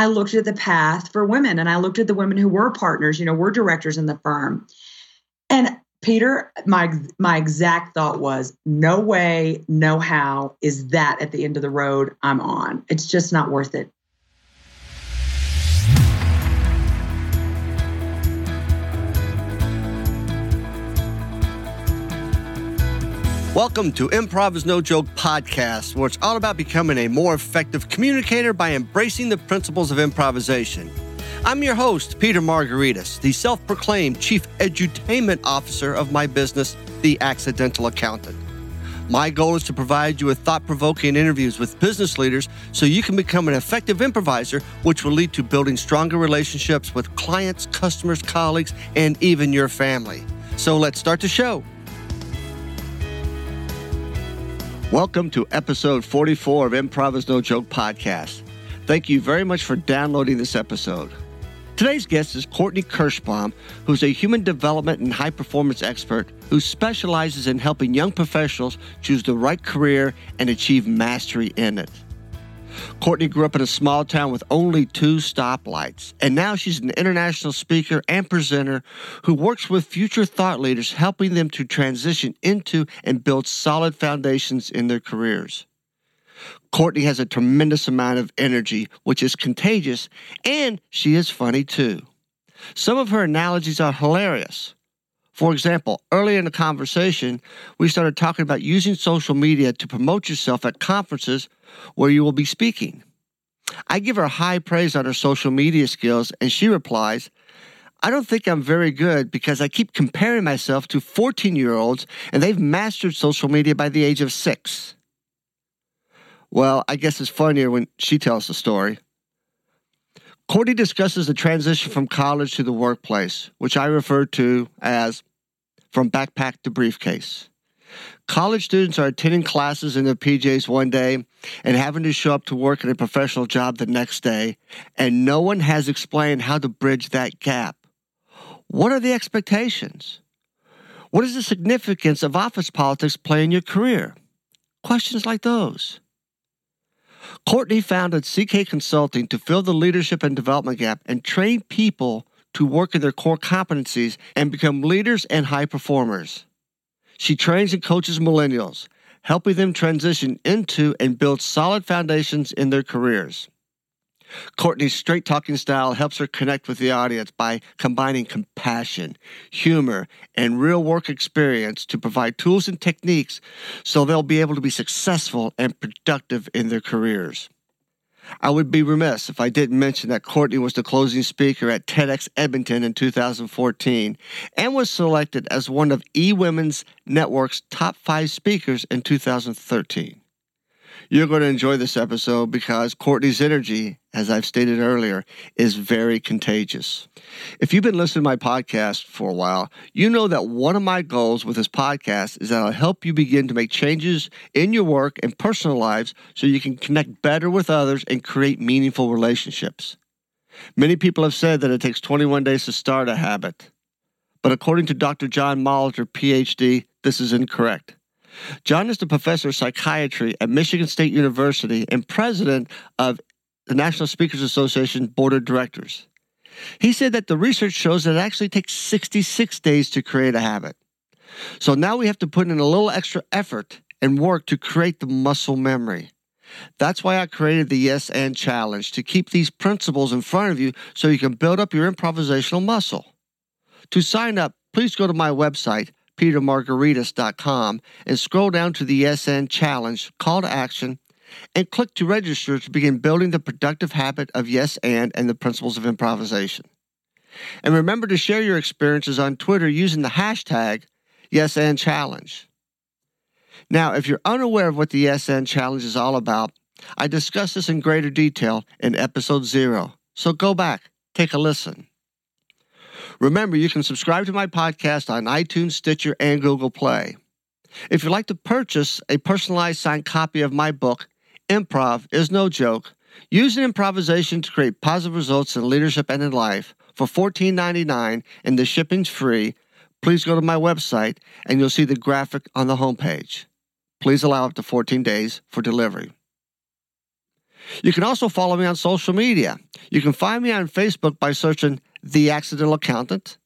I looked at the path for women and I looked at the women who were partners, you know, were directors in the firm. And Peter, my my exact thought was, no way, no how is that at the end of the road I'm on. It's just not worth it. Welcome to Improv is No Joke podcast, where it's all about becoming a more effective communicator by embracing the principles of improvisation. I'm your host, Peter Margaritis, the self proclaimed chief edutainment officer of my business, The Accidental Accountant. My goal is to provide you with thought provoking interviews with business leaders so you can become an effective improviser, which will lead to building stronger relationships with clients, customers, colleagues, and even your family. So let's start the show. Welcome to episode 44 of Improv is No Joke podcast. Thank you very much for downloading this episode. Today's guest is Courtney Kirschbaum, who's a human development and high performance expert who specializes in helping young professionals choose the right career and achieve mastery in it. Courtney grew up in a small town with only two stoplights, and now she's an international speaker and presenter who works with future thought leaders, helping them to transition into and build solid foundations in their careers. Courtney has a tremendous amount of energy, which is contagious, and she is funny too. Some of her analogies are hilarious. For example, early in the conversation, we started talking about using social media to promote yourself at conferences where you will be speaking. I give her high praise on her social media skills, and she replies, I don't think I'm very good because I keep comparing myself to 14 year olds and they've mastered social media by the age of six. Well, I guess it's funnier when she tells the story. Courtney discusses the transition from college to the workplace, which I refer to as from backpack to briefcase. College students are attending classes in their PJs one day and having to show up to work at a professional job the next day, and no one has explained how to bridge that gap. What are the expectations? What is the significance of office politics play in your career? Questions like those. Courtney founded CK Consulting to fill the leadership and development gap and train people to work in their core competencies and become leaders and high performers. She trains and coaches millennials, helping them transition into and build solid foundations in their careers. Courtney's straight talking style helps her connect with the audience by combining compassion, humor, and real work experience to provide tools and techniques so they'll be able to be successful and productive in their careers. I would be remiss if I didn't mention that Courtney was the closing speaker at TEDx Edmonton in 2014 and was selected as one of eWomen's Network's top five speakers in 2013. You're going to enjoy this episode because Courtney's energy, as I've stated earlier, is very contagious. If you've been listening to my podcast for a while, you know that one of my goals with this podcast is that I'll help you begin to make changes in your work and personal lives so you can connect better with others and create meaningful relationships. Many people have said that it takes 21 days to start a habit. But according to Dr. John Molidor, PhD, this is incorrect. John is the professor of psychiatry at Michigan State University and president of the National Speakers Association Board of Directors. He said that the research shows that it actually takes 66 days to create a habit. So now we have to put in a little extra effort and work to create the muscle memory. That's why I created the Yes and Challenge to keep these principles in front of you so you can build up your improvisational muscle. To sign up, please go to my website, petermargaritis.com and scroll down to the Yes and Challenge call to action and click to register to begin building the productive habit of yes and and the principles of improvisation. And remember to share your experiences on Twitter using the hashtag yes and challenge. Now, if you're unaware of what the and challenge is all about, I discuss this in greater detail in episode 0. So go back, take a listen. Remember, you can subscribe to my podcast on iTunes, Stitcher, and Google Play. If you'd like to purchase a personalized signed copy of my book, Improv is No Joke, an improvisation to create positive results in leadership and in life for $14.99 and the shipping's free, please go to my website and you'll see the graphic on the homepage. Please allow up to 14 days for delivery. You can also follow me on social media. You can find me on Facebook by searching The Accidental Accountant.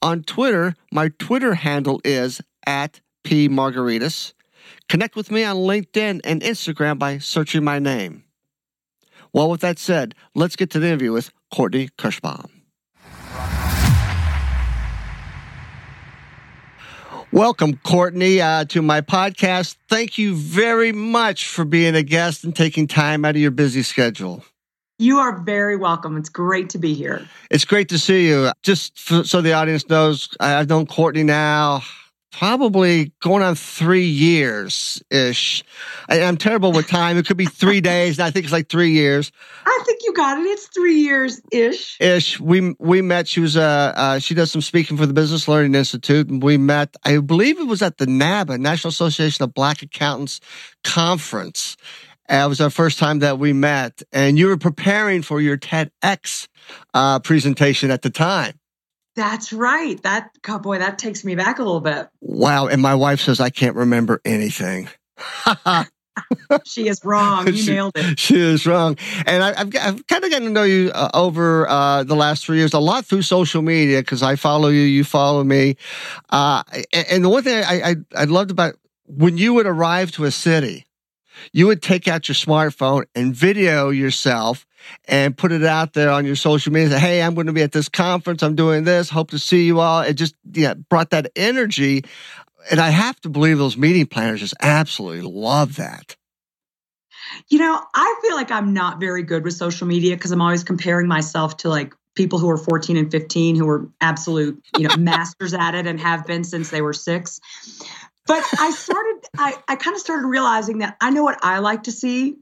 On Twitter, my Twitter handle is at P Margaritis. Connect with me on LinkedIn and Instagram by searching my name. Well, with that said, let's get to the interview with Courtney Kirschbaum. Welcome, Courtney, uh, to my podcast. Thank you very much for being a guest and taking time out of your busy schedule. You are very welcome. It's great to be here. It's great to see you. Just so the audience knows, I've known Courtney now probably going on three years ish. I, am terrible with time. It could be three days. And I think it's like three years. I think you got it. It's three years ish. Ish. We we met. She was uh, uh she does some speaking for the Business Learning Institute, and we met. I believe it was at the NABA National Association of Black Accountants conference. Uh, it was our first time that we met, and you were preparing for your TEDx uh, presentation at the time. That's right. That oh boy, that takes me back a little bit. Wow. And my wife says I can't remember anything. she is wrong. You she, nailed it. She is wrong. And I, have I've kind of gotten to know you uh, over uh, the last three years, a lot through social media because I follow you, you follow me. Uh, and, and, the one thing I, I, I loved about when you would arrive to a city, you would take out your smartphone and video yourself and put it out there on your social media. Say, hey, I'm going to be at this conference. I'm doing this. Hope to see you all. It just yeah brought that energy, and I have to believe those meeting planners just absolutely love that. You know, I feel like I'm not very good with social media because I'm always comparing myself to like people who are 14 and 15 who are absolute, you know, masters at it and have been since they were six. But I started, I, I kind of started realizing that I know what I like to see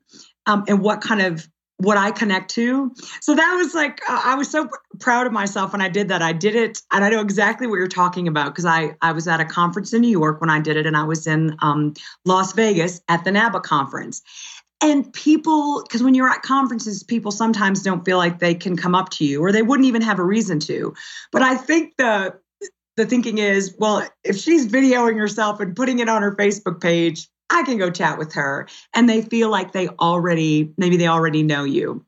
um, and what kind of what I connect to. So that was like uh, I was so pr- proud of myself when I did that. I did it, and I know exactly what you're talking about because I I was at a conference in New York when I did it, and I was in um, Las Vegas at the NABA conference. And people, because when you're at conferences, people sometimes don't feel like they can come up to you, or they wouldn't even have a reason to. But I think the the thinking is, well, if she's videoing herself and putting it on her Facebook page, I can go chat with her. And they feel like they already, maybe they already know you.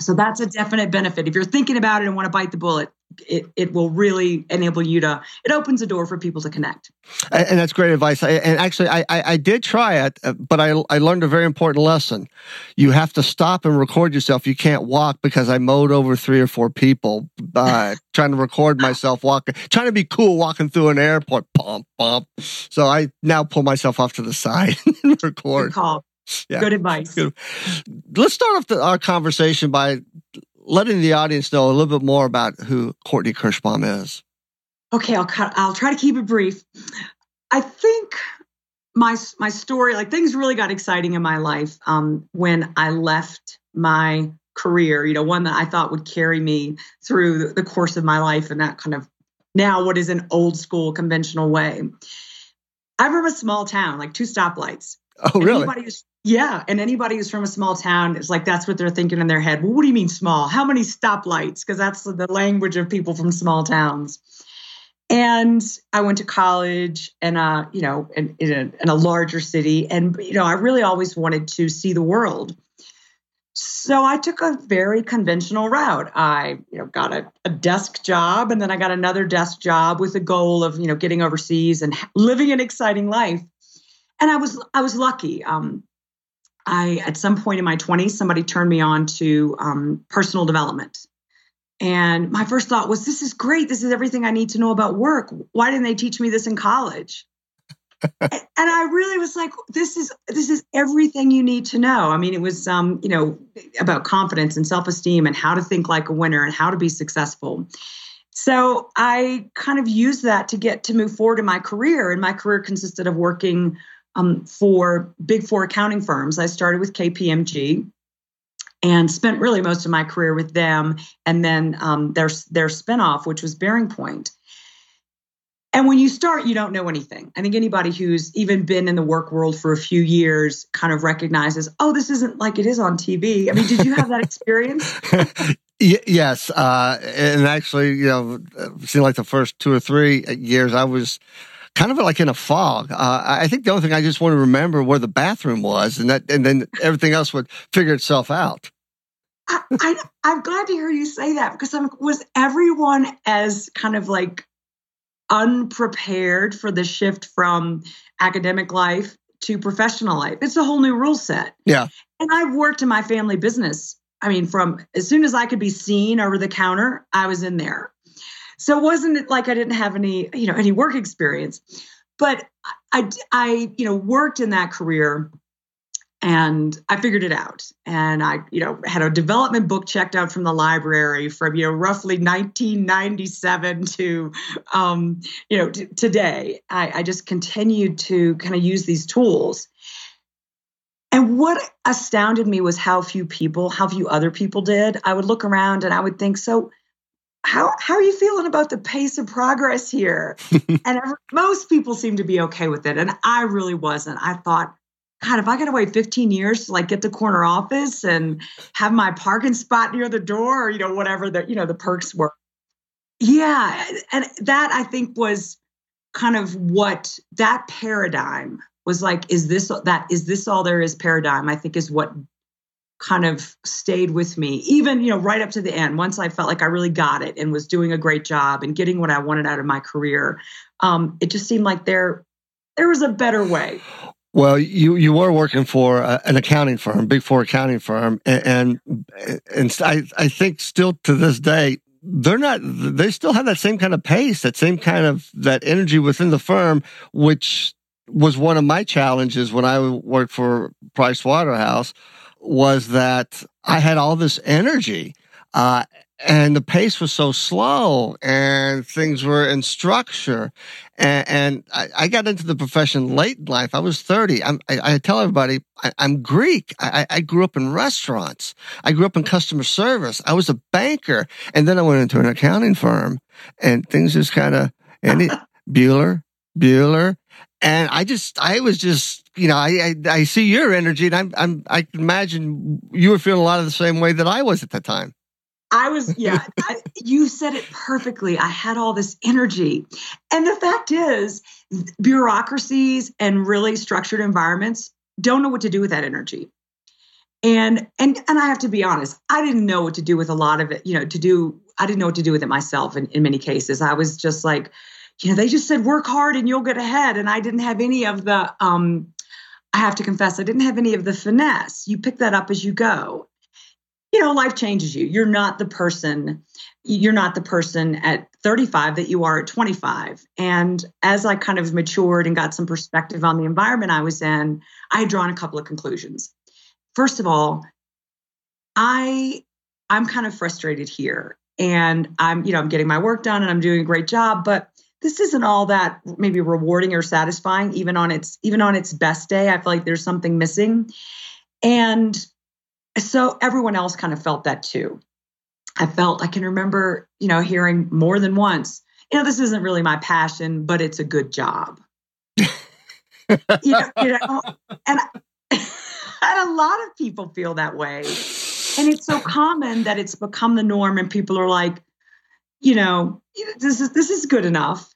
So that's a definite benefit. If you're thinking about it and want to bite the bullet, it, it will really enable you to it opens a door for people to connect. And, and that's great advice. I, and actually I, I, I did try it uh, but I, I learned a very important lesson. You have to stop and record yourself. You can't walk because i mowed over three or four people uh, trying to record myself walking trying to be cool walking through an airport. Pump pump so i now pull myself off to the side and record. Good call. Yeah. Good advice. Good. Let's start off the, our conversation by letting the audience know a little bit more about who Courtney Kirschbaum is. Okay, I'll cut, I'll try to keep it brief. I think my my story, like things really got exciting in my life um, when I left my career. You know, one that I thought would carry me through the course of my life, and that kind of now what is an old school conventional way. I'm from a small town, like two stoplights. Oh, really? Yeah, and anybody who's from a small town is like that's what they're thinking in their head. Well, what do you mean small? How many stoplights? Because that's the language of people from small towns. And I went to college, and uh, you know, in, in, a, in a larger city, and you know, I really always wanted to see the world. So I took a very conventional route. I, you know, got a, a, desk job, and then I got another desk job with the goal of, you know, getting overseas and living an exciting life. And I was, I was lucky. Um, I, at some point in my 20s, somebody turned me on to um, personal development. And my first thought was, this is great. This is everything I need to know about work. Why didn't they teach me this in college? and I really was like, this is this is everything you need to know. I mean, it was um, you know, about confidence and self-esteem and how to think like a winner and how to be successful. So I kind of used that to get to move forward in my career. And my career consisted of working um, for big four accounting firms. I started with KPMG and spent really most of my career with them, and then um, their their spinoff, which was BearingPoint. And when you start, you don't know anything. I think anybody who's even been in the work world for a few years kind of recognizes, oh, this isn't like it is on TV. I mean, did you have that experience? yes, uh, and actually, you know, seemed like the first two or three years I was kind of like in a fog. Uh, I think the only thing I just want to remember where the bathroom was, and that, and then everything else would figure itself out. I, am glad to hear you say that because I'm, was everyone as kind of like unprepared for the shift from academic life to professional life? It's a whole new rule set. Yeah. And I've worked in my family business. I mean, from as soon as I could be seen over the counter, I was in there. So it wasn't like I didn't have any, you know, any work experience, but I, I, you know, worked in that career and I figured it out. And I, you know, had a development book checked out from the library from, you know, roughly 1997 to, um, you know, t- today. I, I just continued to kind of use these tools. And what astounded me was how few people, how few other people did. I would look around and I would think, so how how are you feeling about the pace of progress here? and most people seem to be okay with it, and I really wasn't. I thought, God, if I got to wait 15 years to like get the corner office and have my parking spot near the door, or you know, whatever the you know the perks were. Yeah, and that I think was kind of what that paradigm was like. Is this that is this all there is? Paradigm I think is what kind of stayed with me, even you know right up to the end. Once I felt like I really got it and was doing a great job and getting what I wanted out of my career, um, it just seemed like there there was a better way. Well, you you were working for an accounting firm, big four accounting firm, and and, and I I think still to this day they're not they still have that same kind of pace, that same kind of that energy within the firm, which was one of my challenges when I worked for Price Waterhouse was that I had all this energy. Uh, and the pace was so slow and things were in structure. And, and I, I, got into the profession late in life. I was 30. I'm, I, I tell everybody I, am Greek. I, I, grew up in restaurants. I grew up in customer service. I was a banker. And then I went into an accounting firm and things just kind of, and Bueller, Bueller. And I just, I was just, you know, I, I, I see your energy and I'm, I'm, I can imagine you were feeling a lot of the same way that I was at the time. I was, yeah, I, you said it perfectly. I had all this energy. And the fact is, bureaucracies and really structured environments don't know what to do with that energy. And and and I have to be honest, I didn't know what to do with a lot of it, you know, to do I didn't know what to do with it myself in, in many cases. I was just like, you know, they just said work hard and you'll get ahead. And I didn't have any of the um I have to confess, I didn't have any of the finesse. You pick that up as you go you know, life changes you. You're not the person, you're not the person at 35 that you are at 25. And as I kind of matured and got some perspective on the environment I was in, I had drawn a couple of conclusions. First of all, I I'm kind of frustrated here and I'm, you know, I'm getting my work done and I'm doing a great job, but this isn't all that maybe rewarding or satisfying even on its even on its best day. I feel like there's something missing. And so everyone else kind of felt that too. I felt I can remember, you know, hearing more than once, you know, this isn't really my passion, but it's a good job. you, know, you know, and, and a lot of people feel that way. And it's so common that it's become the norm and people are like, you know, this is this is good enough.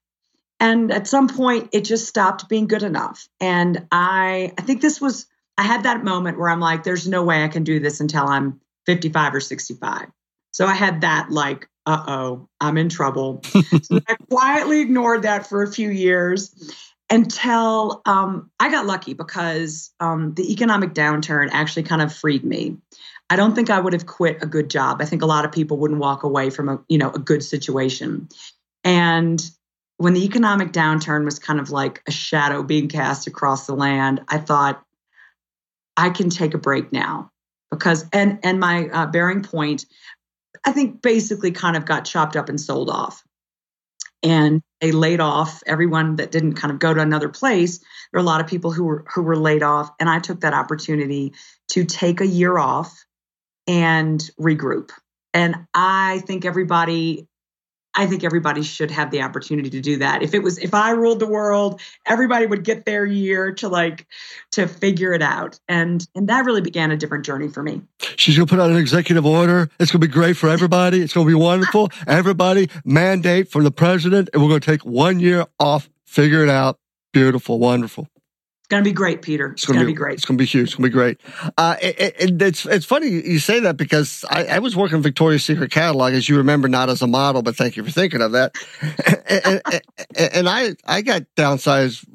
And at some point it just stopped being good enough. And I I think this was I had that moment where I'm like, there's no way I can do this until I'm 55 or 65. So I had that like, uh oh, I'm in trouble. so I quietly ignored that for a few years until um, I got lucky because um, the economic downturn actually kind of freed me. I don't think I would have quit a good job. I think a lot of people wouldn't walk away from a you know a good situation. And when the economic downturn was kind of like a shadow being cast across the land, I thought, I can take a break now because and and my uh, BearingPoint, I think basically kind of got chopped up and sold off, and they laid off everyone that didn't kind of go to another place. There were a lot of people who were who were laid off, and I took that opportunity to take a year off and regroup. And I think everybody I think everybody should have the opportunity to do that. If it was if I ruled the world, everybody would get their year to like to figure it out. And and that really began a different journey for me. She's going to put out an executive order. It's going to be great for everybody. It's going to be wonderful. everybody mandate from the president and we're going to take 1 year off Figure it out. Beautiful, wonderful. It's gonna be great, Peter. It's, it's gonna, be, be, great. It's gonna be huge. It's gonna be great. Uh, it, it, it's it's funny you say that because I, I, was working Victoria's Secret catalog, as you remember, not as a model, but thank you for thinking of that. and, and, and I I got downsized,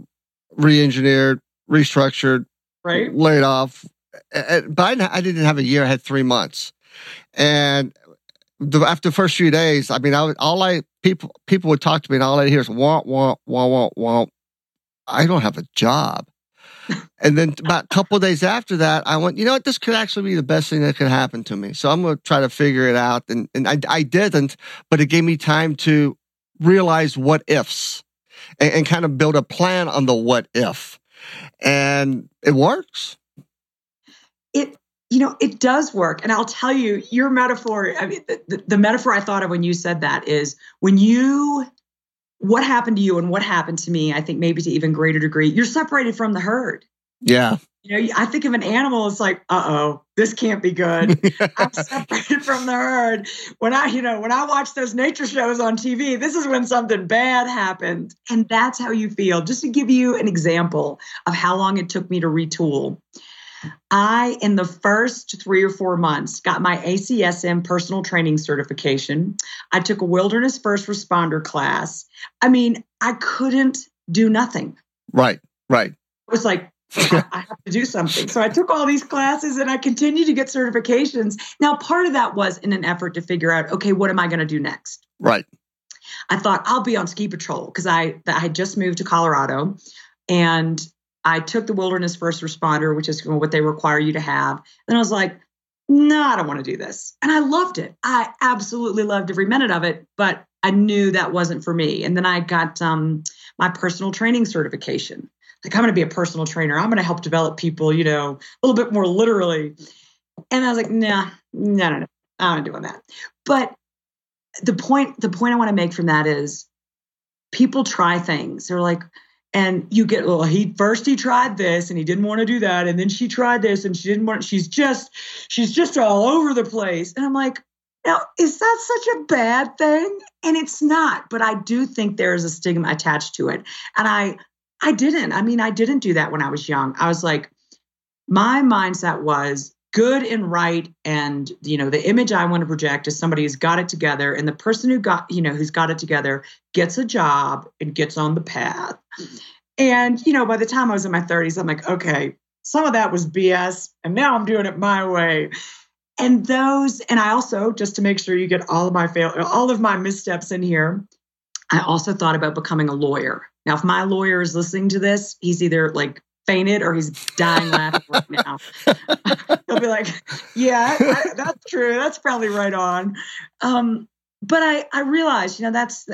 re-engineered, restructured, right, laid off. But I, I didn't have a year; I had three months, and the, after the first few days, I mean, I all I people people would talk to me, and all I hear is wah wah wah wah wah. I don't have a job. And then about a couple days after that, I went, you know what? This could actually be the best thing that could happen to me. So I'm going to try to figure it out. And, and I, I didn't, but it gave me time to realize what ifs and, and kind of build a plan on the what if. And it works. It you know, it does work. And I'll tell you, your metaphor, I mean, the, the, metaphor I thought of when you said that is when you, what happened to you and what happened to me, I think maybe to even greater degree, you're separated from the herd. Yeah. You know, I think of an animal, it's like, uh oh, this can't be good. I'm separated from the herd. When I, you know, when I watch those nature shows on TV, this is when something bad happened. And that's how you feel. Just to give you an example of how long it took me to retool. I, in the first three or four months, got my ACSM personal training certification. I took a wilderness first responder class. I mean, I couldn't do nothing. Right, right. It was like, I have to do something. So I took all these classes and I continued to get certifications. Now, part of that was in an effort to figure out, okay, what am I going to do next? Right. I thought I'll be on ski patrol because I I had just moved to Colorado and I took the wilderness first responder, which is what they require you to have. And I was like, no, I don't want to do this. And I loved it. I absolutely loved every minute of it, but I knew that wasn't for me. And then I got um, my personal training certification. Like, I'm going to be a personal trainer. I'm going to help develop people, you know, a little bit more literally. And I was like, nah, no, no, no, I'm not doing that. But the point, the point I want to make from that is people try things. They're like, and you get well he first he tried this and he didn't want to do that and then she tried this and she didn't want she's just she's just all over the place and i'm like now is that such a bad thing and it's not but i do think there is a stigma attached to it and i i didn't. I mean i didn't do that when i was young. I was like my mindset was good and right and you know the image i want to project is somebody who's got it together and the person who got you know who's got it together gets a job and gets on the path. And you know by the time i was in my 30s i'm like okay some of that was bs and now i'm doing it my way. And those and i also just to make sure you get all of my fail all of my missteps in here i also thought about becoming a lawyer now if my lawyer is listening to this he's either like fainted or he's dying laughing right now. He'll be like, "Yeah, I, that's true. That's probably right on." Um, but I I realized, you know, that's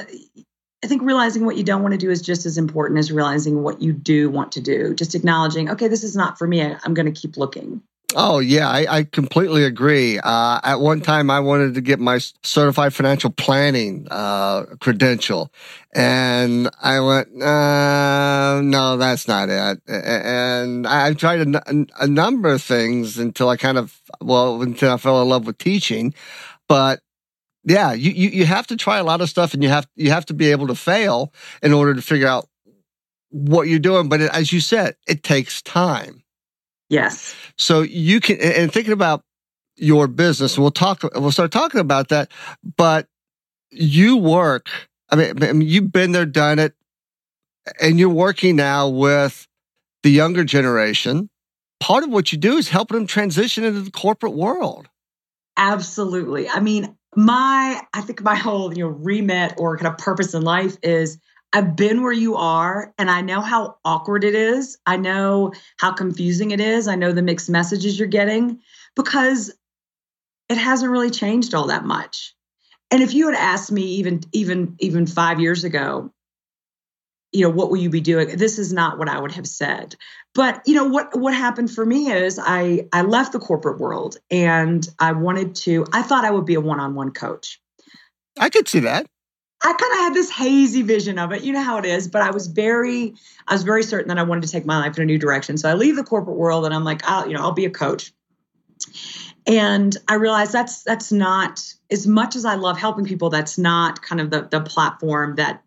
I think realizing what you don't want to do is just as important as realizing what you do want to do. Just acknowledging, okay, this is not for me. I, I'm going to keep looking. Oh yeah, I, I completely agree. Uh, at one time, I wanted to get my certified financial planning uh, credential, and I went, uh, no, that's not it. And I tried a, number of things until I kind of, well, until I fell in love with teaching. But yeah, you, you, you have to try a lot of stuff, and you have you have to be able to fail in order to figure out what you're doing. But it, as you said, it takes time. Yes. So you can, and thinking about your business, we'll talk, we'll start talking about that. But you work, I mean, I mean, you've been there, done it, and you're working now with the younger generation. Part of what you do is helping them transition into the corporate world. Absolutely. I mean, my, I think my whole, you know, remit or kind of purpose in life is I've been where you are and I know how awkward it is. I know how confusing it is. I know the mixed messages you're getting because it hasn't really changed all that much. And if you had asked me even even even 5 years ago, you know, what will you be doing? This is not what I would have said. But, you know, what what happened for me is I I left the corporate world and I wanted to I thought I would be a one-on-one coach. I could see that. I kind of had this hazy vision of it. You know how it is, but I was very, I was very certain that I wanted to take my life in a new direction. So I leave the corporate world and I'm like, I'll, you know, I'll be a coach. And I realized that's that's not as much as I love helping people. That's not kind of the the platform that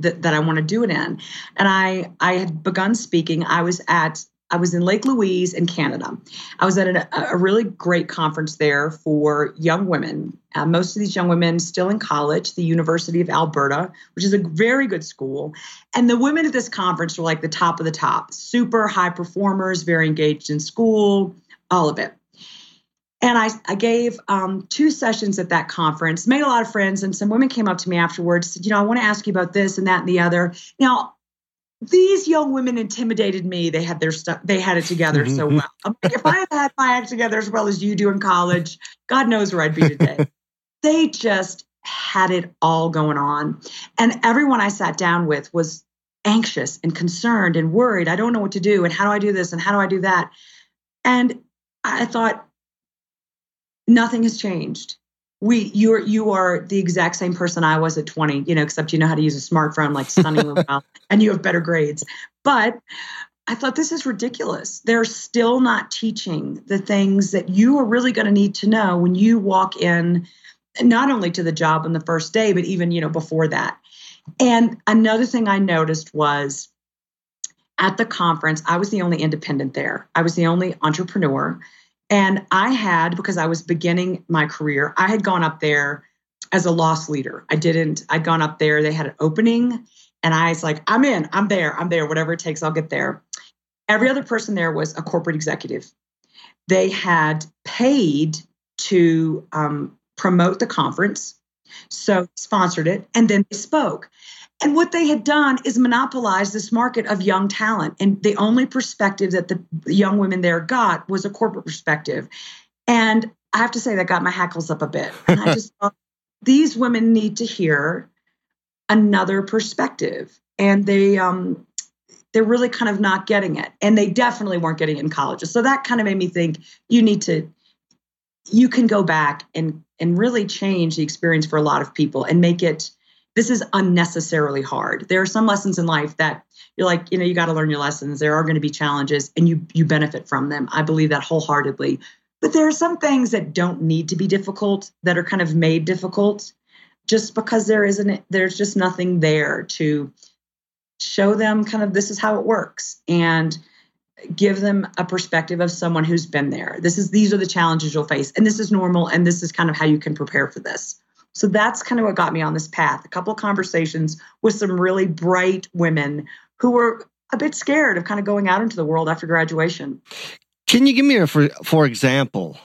that, that I want to do it in. And I I had begun speaking. I was at I was in Lake Louise in Canada. I was at a, a really great conference there for young women. Uh, most of these young women still in college, the University of Alberta, which is a very good school. And the women at this conference were like the top of the top, super high performers, very engaged in school, all of it. And I, I gave um, two sessions at that conference, made a lot of friends, and some women came up to me afterwards, said, You know, I want to ask you about this and that and the other. Now, these young women intimidated me. They had their stuff, they had it together so mm-hmm. well. Like, if I had had my act together as well as you do in college, God knows where I'd be today. they just had it all going on. And everyone I sat down with was anxious and concerned and worried. I don't know what to do. And how do I do this? And how do I do that? And I thought, nothing has changed. We you're you are the exact same person I was at 20, you know, except you know how to use a smartphone like stunningly well and you have better grades. But I thought this is ridiculous. They're still not teaching the things that you are really going to need to know when you walk in not only to the job on the first day but even, you know, before that. And another thing I noticed was at the conference, I was the only independent there. I was the only entrepreneur. And I had, because I was beginning my career, I had gone up there as a loss leader. I didn't, I'd gone up there, they had an opening, and I was like, I'm in, I'm there, I'm there, whatever it takes, I'll get there. Every other person there was a corporate executive. They had paid to um, promote the conference, so sponsored it, and then they spoke. And what they had done is monopolize this market of young talent. And the only perspective that the young women there got was a corporate perspective. And I have to say, that got my hackles up a bit. And I just thought, these women need to hear another perspective. And they, um, they're really kind of not getting it. And they definitely weren't getting it in colleges. So that kind of made me think you need to, you can go back and, and really change the experience for a lot of people and make it this is unnecessarily hard. There are some lessons in life that you're like, you know, you got to learn your lessons. There are going to be challenges and you you benefit from them. I believe that wholeheartedly. But there are some things that don't need to be difficult that are kind of made difficult just because there isn't there's just nothing there to show them kind of this is how it works and give them a perspective of someone who's been there. This is these are the challenges you'll face and this is normal and this is kind of how you can prepare for this. So that's kind of what got me on this path. A couple of conversations with some really bright women who were a bit scared of kind of going out into the world after graduation. Can you give me a for, for example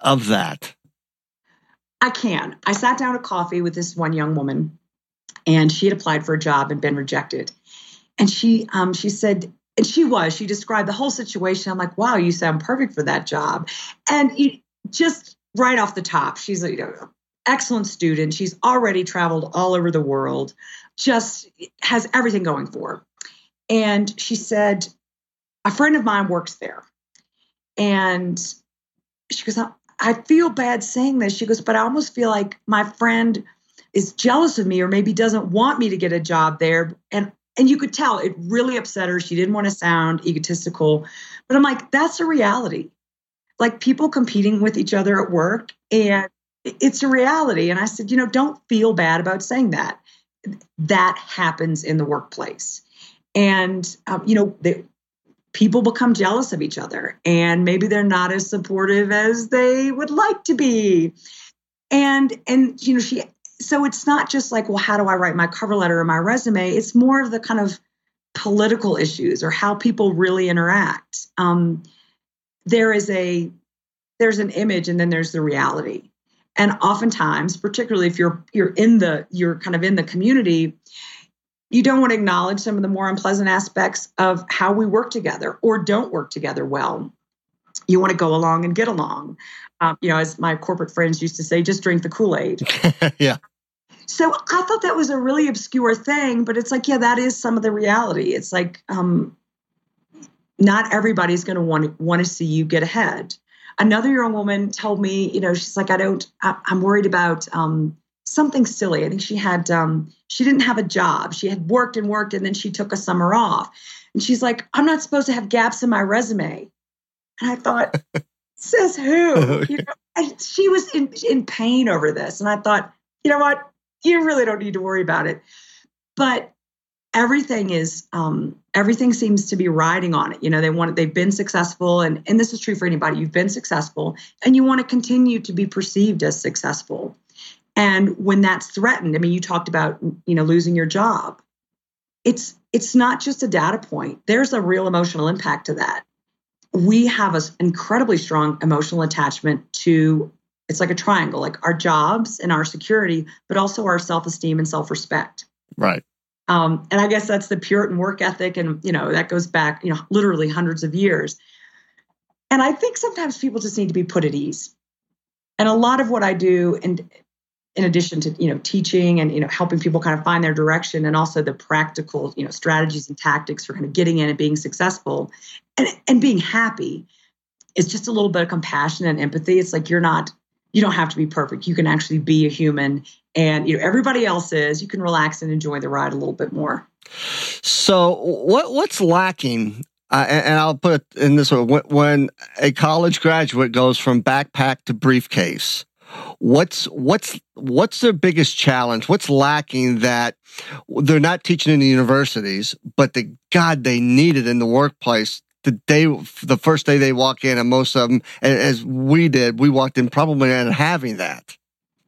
of that? I can. I sat down at coffee with this one young woman, and she had applied for a job and been rejected. And she um, she said, and she was. She described the whole situation. I'm like, wow, you sound perfect for that job. And you, just right off the top, she's you know excellent student. She's already traveled all over the world, just has everything going for her. And she said, A friend of mine works there. And she goes, I feel bad saying this. She goes, but I almost feel like my friend is jealous of me or maybe doesn't want me to get a job there. And and you could tell it really upset her. She didn't want to sound egotistical. But I'm like, that's a reality. Like people competing with each other at work and it's a reality. And I said, you know, don't feel bad about saying that. That happens in the workplace. And, um, you know, they, people become jealous of each other and maybe they're not as supportive as they would like to be. And, and, you know, she, so it's not just like, well, how do I write my cover letter or my resume? It's more of the kind of political issues or how people really interact. Um, there is a, there's an image and then there's the reality and oftentimes particularly if you're you're in the you're kind of in the community you don't want to acknowledge some of the more unpleasant aspects of how we work together or don't work together well. You want to go along and get along. Um, you know as my corporate friends used to say just drink the kool-aid. Yeah. So i thought that was a really obscure thing but it's like yeah that is some of the reality. It's like um, not everybody's going to want to want to see you get ahead another young woman told me, you know, she's like, I don't, I, am worried about um, something silly. I think she had, um, she didn't have a job. She had worked and worked, and then she took a summer off. And she's like, I'm not supposed to have gaps in my resume. And I thought, says who? You know, she was in, in pain over this. And I thought, you know what? You really don't need to worry about it. But everything is um, everything seems to be riding on it. You know they want they've been successful and and this is true for anybody you've been successful and you want to continue to be perceived as successful. And when that's threatened i mean you talked about you know losing your job. It's it's not just a data point. There's a real emotional impact to that. We have an incredibly strong emotional attachment to it's like a triangle like our jobs and our security but also our self-esteem and self-respect. Right um, and I guess that's the Puritan work ethic, and you know that goes back, you know, literally hundreds of years. And I think sometimes people just need to be put at ease. And a lot of what I do, and in addition to you know teaching and you know helping people kind of find their direction, and also the practical you know strategies and tactics for kind of getting in and being successful, and and being happy, is just a little bit of compassion and empathy. It's like you're not you don't have to be perfect. You can actually be a human and you know everybody else is. You can relax and enjoy the ride a little bit more. So what what's lacking uh, and, and, I'll put in this way: when, when, a college graduate goes from backpack to briefcase, what's what's what's their biggest challenge? What's lacking that they're not teaching in the universities, but the God they need it in the workplace the day, the first day they walk in, and most of them, as we did, we walked in probably not having that.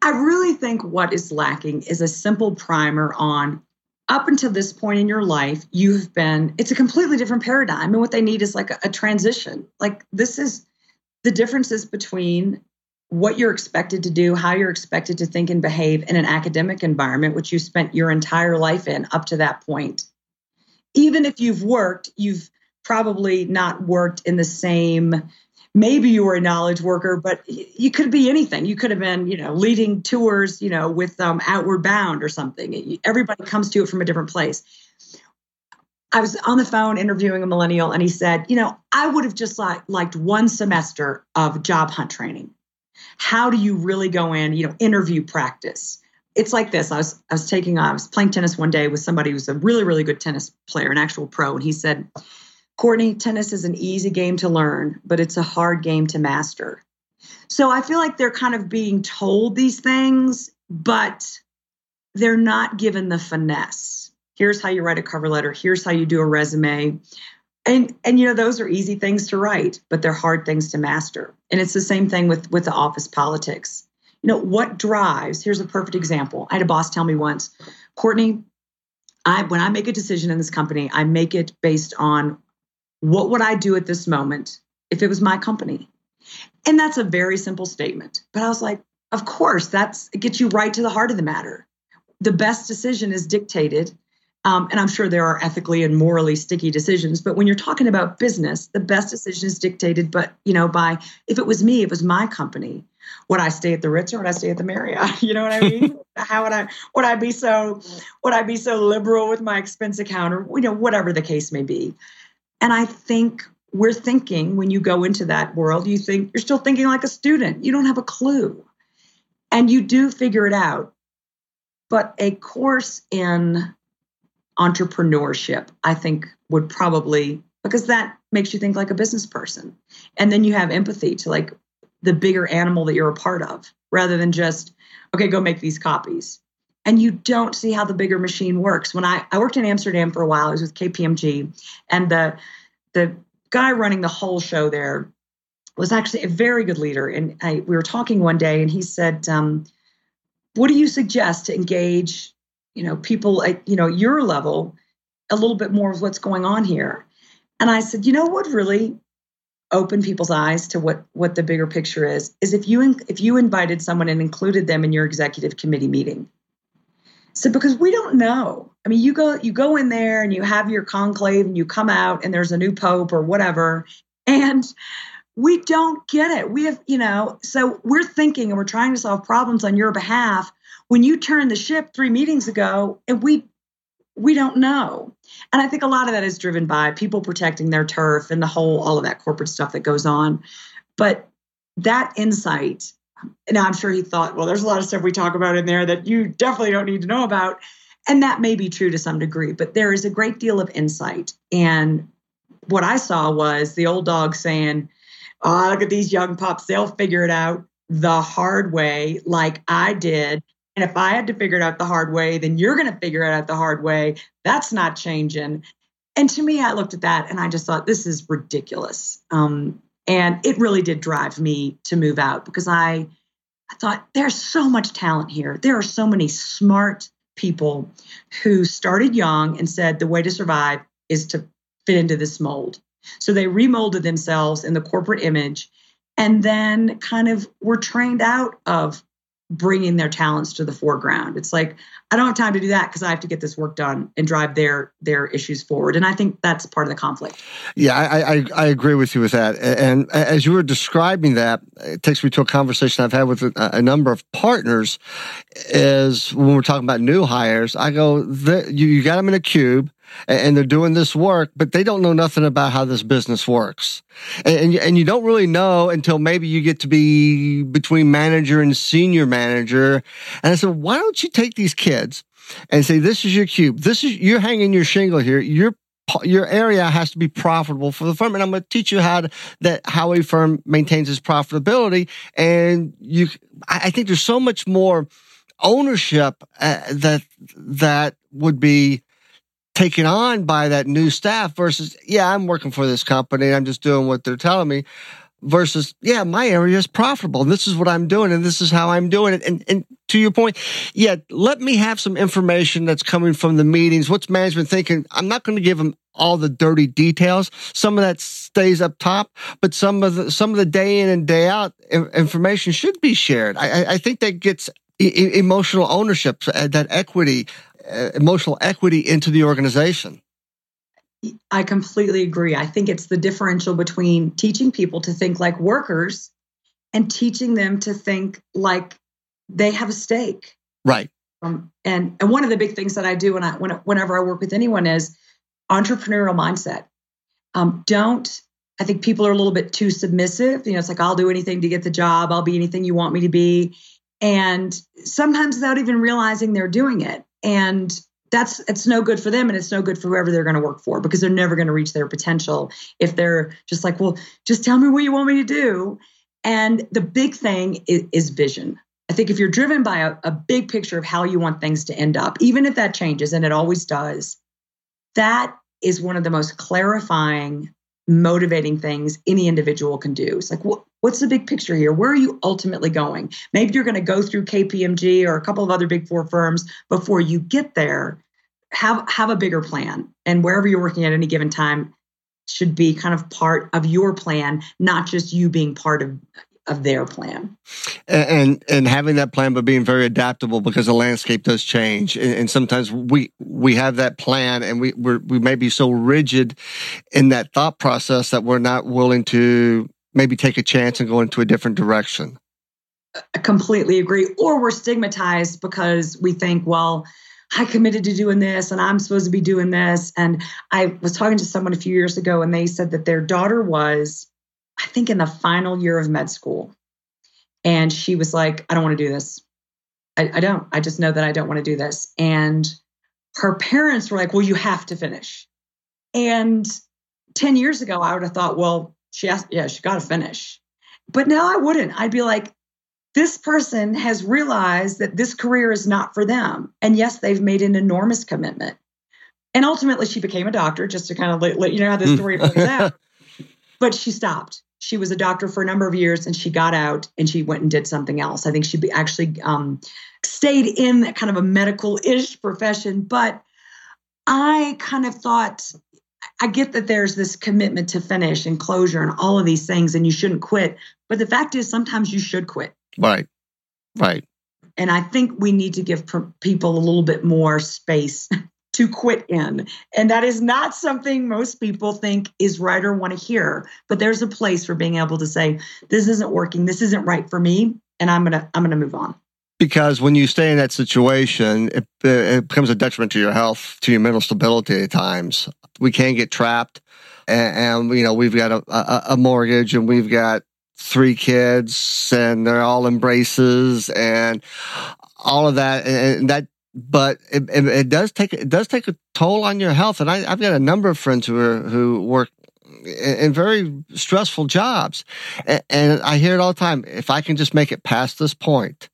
I really think what is lacking is a simple primer on up until this point in your life, you've been, it's a completely different paradigm. And what they need is like a, a transition. Like this is the differences between what you're expected to do, how you're expected to think and behave in an academic environment, which you spent your entire life in up to that point. Even if you've worked, you've probably not worked in the same maybe you were a knowledge worker but you could be anything. You could have been you know leading tours you know with um, outward bound or something. Everybody comes to it from a different place. I was on the phone interviewing a millennial and he said you know i would have just like, liked one semester of job hunt training. How do you really go in you know interview practice? It's like this. I was I was taking I was playing tennis one day with somebody who's a really really good tennis player, an actual pro, and he said, Courtney, tennis is an easy game to learn, but it's a hard game to master. So I feel like they're kind of being told these things, but they're not given the finesse. Here's how you write a cover letter, here's how you do a resume. And and you know those are easy things to write, but they're hard things to master. And it's the same thing with with the office politics. You know, what drives? Here's a perfect example. I had a boss tell me once, Courtney, I when I make a decision in this company, I make it based on what would I do at this moment if it was my company? And that's a very simple statement. But I was like, of course, that's it gets you right to the heart of the matter. The best decision is dictated. Um, and I'm sure there are ethically and morally sticky decisions, but when you're talking about business, the best decision is dictated. But you know, by if it was me, it was my company. Would I stay at the Ritz or would I stay at the Marriott? You know what I mean? How would I would I be so would I be so liberal with my expense account or you know whatever the case may be? And I think we're thinking when you go into that world, you think you're still thinking like a student. You don't have a clue. And you do figure it out. But a course in entrepreneurship, I think, would probably, because that makes you think like a business person. And then you have empathy to like the bigger animal that you're a part of rather than just, okay, go make these copies. And you don't see how the bigger machine works. When I, I worked in Amsterdam for a while, I was with KPMG, and the the guy running the whole show there was actually a very good leader. And I, we were talking one day, and he said, um, "What do you suggest to engage, you know, people at you know your level a little bit more of what's going on here?" And I said, "You know what really open people's eyes to what what the bigger picture is is if you if you invited someone and included them in your executive committee meeting so because we don't know. I mean, you go you go in there and you have your conclave and you come out and there's a new pope or whatever and we don't get it. We have, you know, so we're thinking and we're trying to solve problems on your behalf when you turned the ship 3 meetings ago and we we don't know. And I think a lot of that is driven by people protecting their turf and the whole all of that corporate stuff that goes on. But that insight and I'm sure he thought, well, there's a lot of stuff we talk about in there that you definitely don't need to know about. And that may be true to some degree, but there is a great deal of insight. And what I saw was the old dog saying, Oh, look at these young pups. They'll figure it out the hard way, like I did. And if I had to figure it out the hard way, then you're going to figure it out the hard way. That's not changing. And to me, I looked at that and I just thought, this is ridiculous. Um, and it really did drive me to move out because I, I thought there's so much talent here. There are so many smart people who started young and said the way to survive is to fit into this mold. So they remolded themselves in the corporate image and then kind of were trained out of bringing their talents to the foreground. It's like I don't have time to do that because I have to get this work done and drive their their issues forward. And I think that's part of the conflict. Yeah, I I, I agree with you with that. And as you were describing that, it takes me to a conversation I've had with a, a number of partners. Is when we're talking about new hires, I go, you, you got them in a cube and they're doing this work, but they don't know nothing about how this business works. And, and you don't really know until maybe you get to be between manager and senior manager. And I said, why don't you take these kids and say, this is your cube. This is, you're hanging your shingle here. Your your area has to be profitable for the firm, and I'm going to teach you how to, that how a firm maintains its profitability. And you, I think there's so much more ownership uh, that that would be taken on by that new staff versus, yeah, I'm working for this company. I'm just doing what they're telling me versus, yeah, my area is profitable. And this is what I'm doing and this is how I'm doing it. And, and to your point, yeah, let me have some information that's coming from the meetings. What's management thinking? I'm not going to give them all the dirty details. Some of that stays up top, but some of the, some of the day in and day out information should be shared. I, I think that gets emotional ownership, uh, that equity emotional equity into the organization. I completely agree. I think it's the differential between teaching people to think like workers and teaching them to think like they have a stake. Right. Um, and and one of the big things that I do when I when, whenever I work with anyone is entrepreneurial mindset. Um, don't I think people are a little bit too submissive. You know, it's like I'll do anything to get the job. I'll be anything you want me to be, and sometimes without even realizing they're doing it and that's it's no good for them and it's no good for whoever they're going to work for because they're never going to reach their potential if they're just like well just tell me what you want me to do and the big thing is, is vision i think if you're driven by a, a big picture of how you want things to end up even if that changes and it always does that is one of the most clarifying motivating things any individual can do. It's like, what, what's the big picture here? Where are you ultimately going? Maybe you're going to go through KPMG or a couple of other big four firms before you get there. Have have a bigger plan, and wherever you're working at any given time should be kind of part of your plan, not just you being part of of their plan. And and having that plan, but being very adaptable because the landscape does change, and, and sometimes we we have that plan, and we we we may be so rigid in that thought process that we're not willing to maybe take a chance and go into a different direction. I completely agree. Or we're stigmatized because we think, well, I committed to doing this and I'm supposed to be doing this. And I was talking to someone a few years ago and they said that their daughter was I think in the final year of med school. And she was like, I don't want to do this. I, I don't. I just know that I don't want to do this. And her parents were like, Well, you have to finish. And 10 years ago, I would have thought, Well, she has, yeah, she got to finish. But now I wouldn't. I'd be like, this person has realized that this career is not for them. And yes, they've made an enormous commitment. And ultimately, she became a doctor, just to kind of let, let you know how this story plays out. But she stopped she was a doctor for a number of years and she got out and she went and did something else. I think she actually um, stayed in that kind of a medical ish profession. But I kind of thought, I get that there's this commitment to finish and closure and all of these things, and you shouldn't quit. But the fact is, sometimes you should quit. Right. Right. And I think we need to give people a little bit more space to quit in. And that is not something most people think is right or want to hear. But there's a place for being able to say, this isn't working, this isn't right for me, and I'm gonna I'm gonna move on. Because when you stay in that situation, it, it becomes a detriment to your health, to your mental stability at times. We can get trapped, and, and you know we've got a, a, a mortgage, and we've got three kids, and they're all embraces, and all of that, and that but it, it, it, does take it does take a toll on your health. And I, have got a number of friends who are who work in, in very stressful jobs, and, and, I hear it all the time. If I can just make it past this point,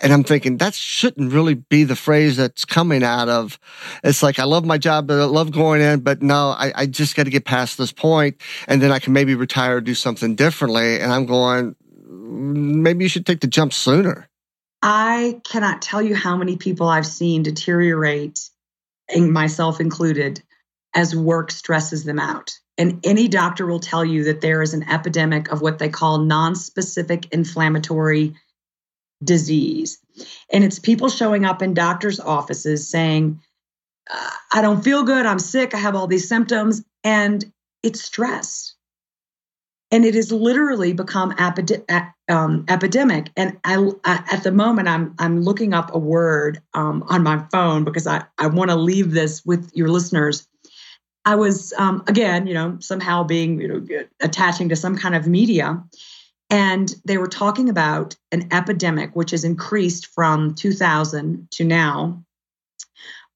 and I'm thinking that shouldn't really be the phrase that's coming out of. It's like I love my job, but I love going in, but no, I, I just got to get past this point, and then I can maybe retire do something differently. And I'm going, maybe you should take the jump sooner. I cannot tell you how many people I've seen deteriorate, myself included, as work stresses them out. And any doctor will tell you that there is an epidemic of what they call non-specific inflammatory disease. And it's people showing up in doctors' offices saying, uh, I don't feel good, I'm sick, I have all these symptoms, and it's stress. And it has literally become um, epidemic. And I, I, at the moment, I'm I'm looking up a word um, on my phone because I, I want to leave this with your listeners. I was um, again, you know, somehow being you know attaching to some kind of media, and they were talking about an epidemic which has increased from 2000 to now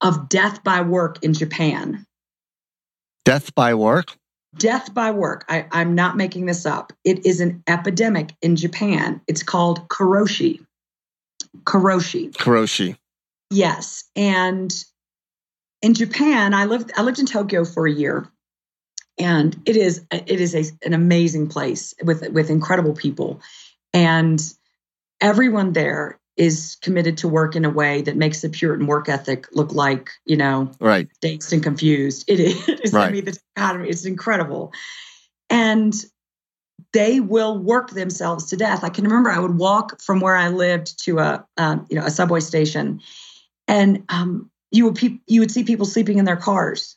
of death by work in Japan. Death by work? Death by work. I, I'm not making this up. It is an epidemic in Japan. It's called karoshi. Karoshi. Karoshi. Yes. And in Japan, I lived I lived in Tokyo for a year and it is it is a, an amazing place with with incredible people and everyone there is committed to work in a way that makes the Puritan work ethic look like you know right dazed and confused. It is. Right. I mean, the economy is incredible, and they will work themselves to death. I can remember I would walk from where I lived to a um, you know a subway station, and um, you would pe- you would see people sleeping in their cars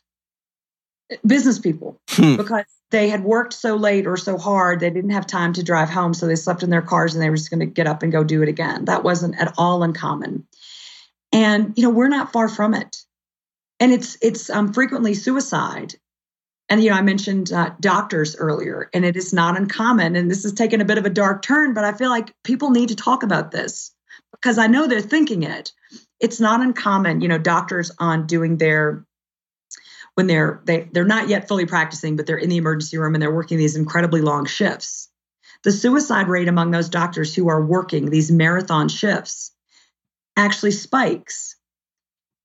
business people hmm. because they had worked so late or so hard they didn't have time to drive home so they slept in their cars and they were just going to get up and go do it again. That wasn't at all uncommon. And you know we're not far from it. And it's it's um, frequently suicide. And you know i mentioned uh, doctors earlier and it is not uncommon and this has taken a bit of a dark turn but i feel like people need to talk about this because i know they're thinking it. It's not uncommon you know doctors on doing their when they're they, they're not yet fully practicing but they're in the emergency room and they're working these incredibly long shifts. The suicide rate among those doctors who are working these marathon shifts actually spikes.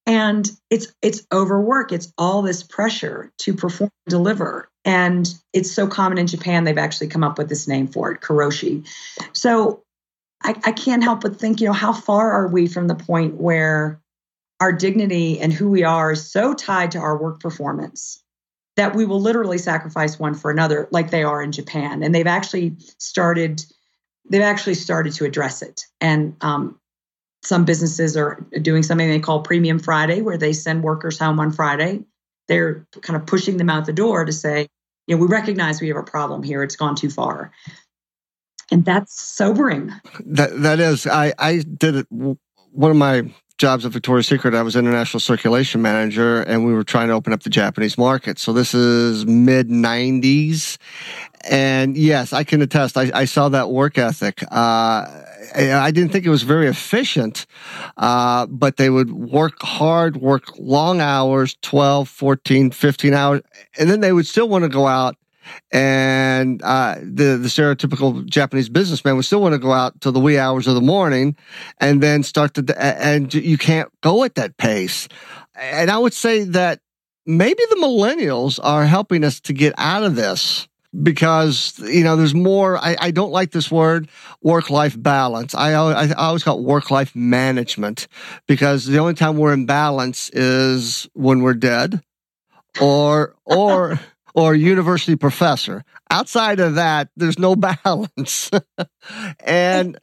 And it's it's overwork. It's all this pressure to perform and deliver. And it's so common in japan they've actually come up with this name for it karoshi so I, I can't help but think you know how far are we from the point where our dignity and who we are is so tied to our work performance that we will literally sacrifice one for another like they are in Japan. And they've actually started they've actually started to address it. And um, some businesses are doing something they call Premium Friday, where they send workers home on Friday. They're kind of pushing them out the door to say, you know, we recognize we have a problem here. It's gone too far. And that's sobering. That that is. I I did it. One of my jobs at Victoria's Secret, I was international circulation manager and we were trying to open up the Japanese market. So this is mid 90s. And yes, I can attest, I, I saw that work ethic. Uh, I didn't think it was very efficient, uh, but they would work hard, work long hours, 12, 14, 15 hours, and then they would still want to go out and uh, the the stereotypical Japanese businessman would still want to go out till the wee hours of the morning, and then start to and you can't go at that pace. And I would say that maybe the millennials are helping us to get out of this because you know there's more i, I don't like this word work-life balance I, I, I always call work-life management because the only time we're in balance is when we're dead or or or university professor. Outside of that, there's no balance. and,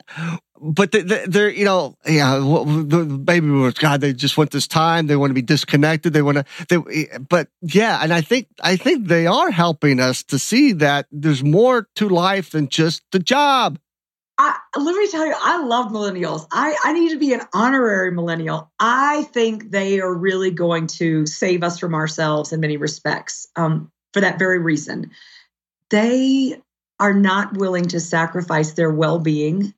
but they're, you know, yeah, the baby boomers, God, they just want this time. They want to be disconnected. They want to, they, but yeah, and I think, I think they are helping us to see that there's more to life than just the job. I, let me tell you, I love millennials. I, I need to be an honorary millennial. I think they are really going to save us from ourselves in many respects. Um, for that very reason. They are not willing to sacrifice their well being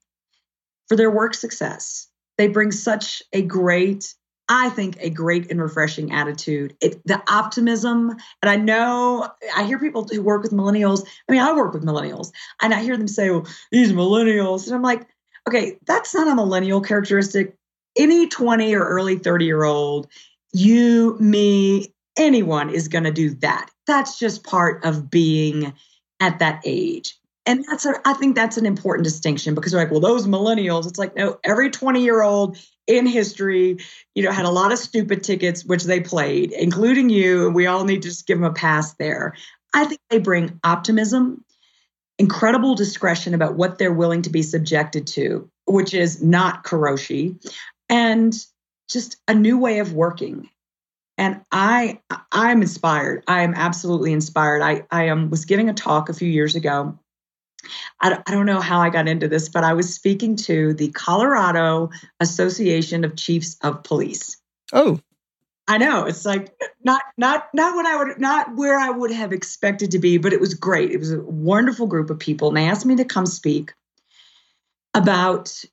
for their work success. They bring such a great, I think, a great and refreshing attitude. It, the optimism, and I know I hear people who work with millennials. I mean, I work with millennials, and I hear them say, "Well, these millennials," and I'm like, okay, that's not a millennial characteristic. Any 20 or early 30 year old, you, me, anyone is going to do that. That's just part of being at that age. And that's a, I think that's an important distinction because they're like, well, those millennials, it's like, no, every 20 year old in history, you know, had a lot of stupid tickets, which they played, including you. And we all need to just give them a pass there. I think they bring optimism, incredible discretion about what they're willing to be subjected to, which is not karoshi, and just a new way of working. And I, I'm inspired. I am absolutely inspired. I, I um, was giving a talk a few years ago I, I don't know how I got into this, but I was speaking to the Colorado Association of Chiefs of Police. Oh, I know it's like not not not what I would not where I would have expected to be, but it was great. It was a wonderful group of people, and they asked me to come speak about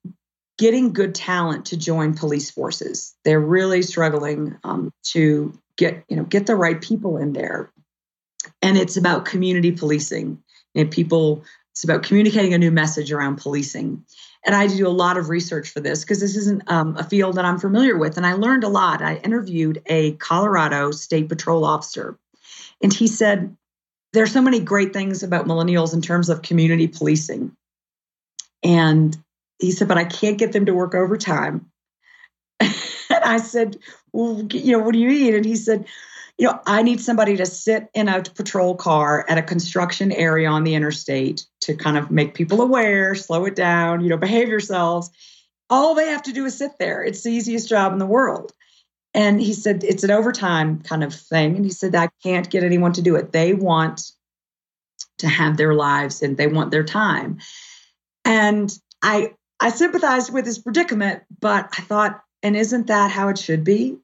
getting good talent to join police forces. They're really struggling um, to get you know get the right people in there, and it's about community policing and people it's about communicating a new message around policing. And I do a lot of research for this because this isn't um, a field that I'm familiar with. And I learned a lot. I interviewed a Colorado State Patrol officer, and he said, There's so many great things about millennials in terms of community policing. And he said, But I can't get them to work overtime. and I said, Well, you know, what do you mean? And he said, you know, I need somebody to sit in a patrol car at a construction area on the interstate to kind of make people aware, slow it down, you know, behave yourselves. All they have to do is sit there. It's the easiest job in the world. And he said, it's an overtime kind of thing. And he said, I can't get anyone to do it. They want to have their lives and they want their time. And I I sympathized with his predicament, but I thought, and isn't that how it should be?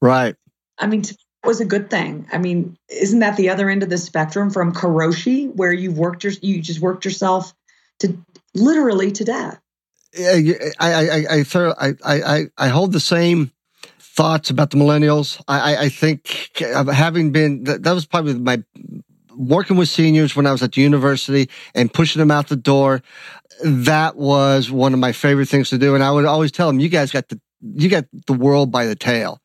Right. I mean, to was a good thing. I mean, isn't that the other end of the spectrum from karoshi, where you've worked your, you just worked yourself to literally to death? Yeah, I, I, I, I, I, I hold the same thoughts about the millennials. I, I, I think uh, having been that was probably my working with seniors when I was at the university and pushing them out the door. That was one of my favorite things to do, and I would always tell them, "You guys got the you got the world by the tail.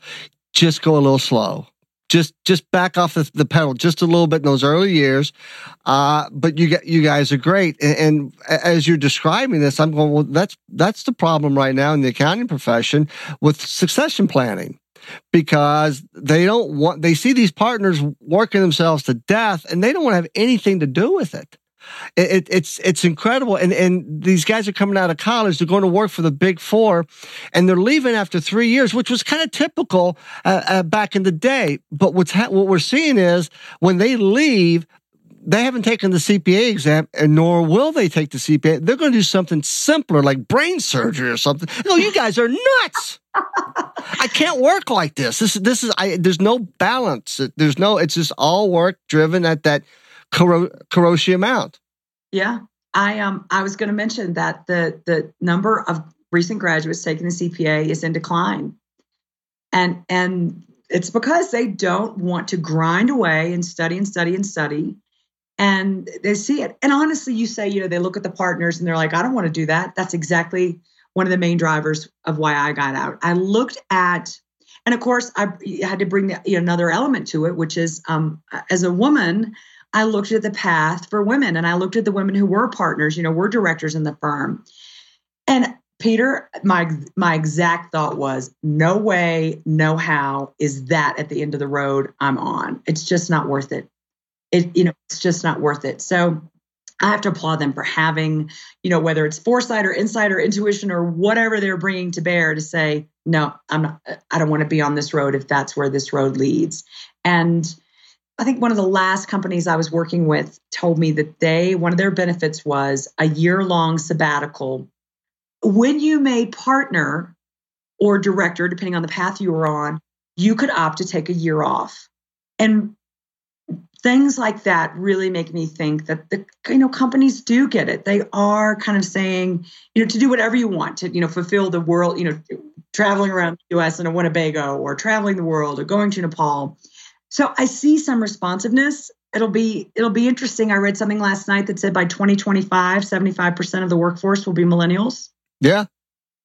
Just go a little slow." just just back off the, the pedal just a little bit in those early years. Uh, but you get you guys are great, and, and, as you're describing this, I'm going. Well, that's that's the problem right now in the accounting profession with succession planning because they don't want they see these partners working themselves to death, and they don't want to have anything to do with it. It, it's it's incredible, and and these guys are coming out of college. They're going to work for the big four, and they're leaving after three years, which was kind of typical uh, uh, back in the day. But what's ha- what we're seeing is when they leave, they haven't taken the CPA exam, and nor will they take the CPA. They're going to do something simpler, like brain surgery or something. No, you guys are nuts. I can't work like this. This this is I. There's no balance. There's no. It's just all work driven at that Karoshi amount. Yeah, I um I was going to mention that the the number of recent graduates taking the CPA is in decline, and and it's because they don't want to grind away and study and study and study, and they see it. And honestly, you say you know they look at the partners and they're like, I don't want to do that. That's exactly one of the main drivers of why I got out. I looked at and of course, I had to bring the, you know, another element to it, which is um, as a woman, I looked at the path for women and I looked at the women who were partners, you know, were directors in the firm. And Peter, my my exact thought was, no way, no how is that at the end of the road I'm on. It's just not worth it. It you know, it's just not worth it. So I have to applaud them for having, you know, whether it's foresight or insight or intuition or whatever they're bringing to bear to say, no, I'm not, I don't want to be on this road if that's where this road leads. And I think one of the last companies I was working with told me that they, one of their benefits was a year long sabbatical. When you made partner or director, depending on the path you were on, you could opt to take a year off. And things like that really make me think that the you know companies do get it they are kind of saying you know to do whatever you want to you know fulfill the world you know traveling around the us in a winnebago or traveling the world or going to nepal so I see some responsiveness. It'll be it'll be interesting. I read something last night that said by 2025, 75% of the workforce will be millennials. Yeah.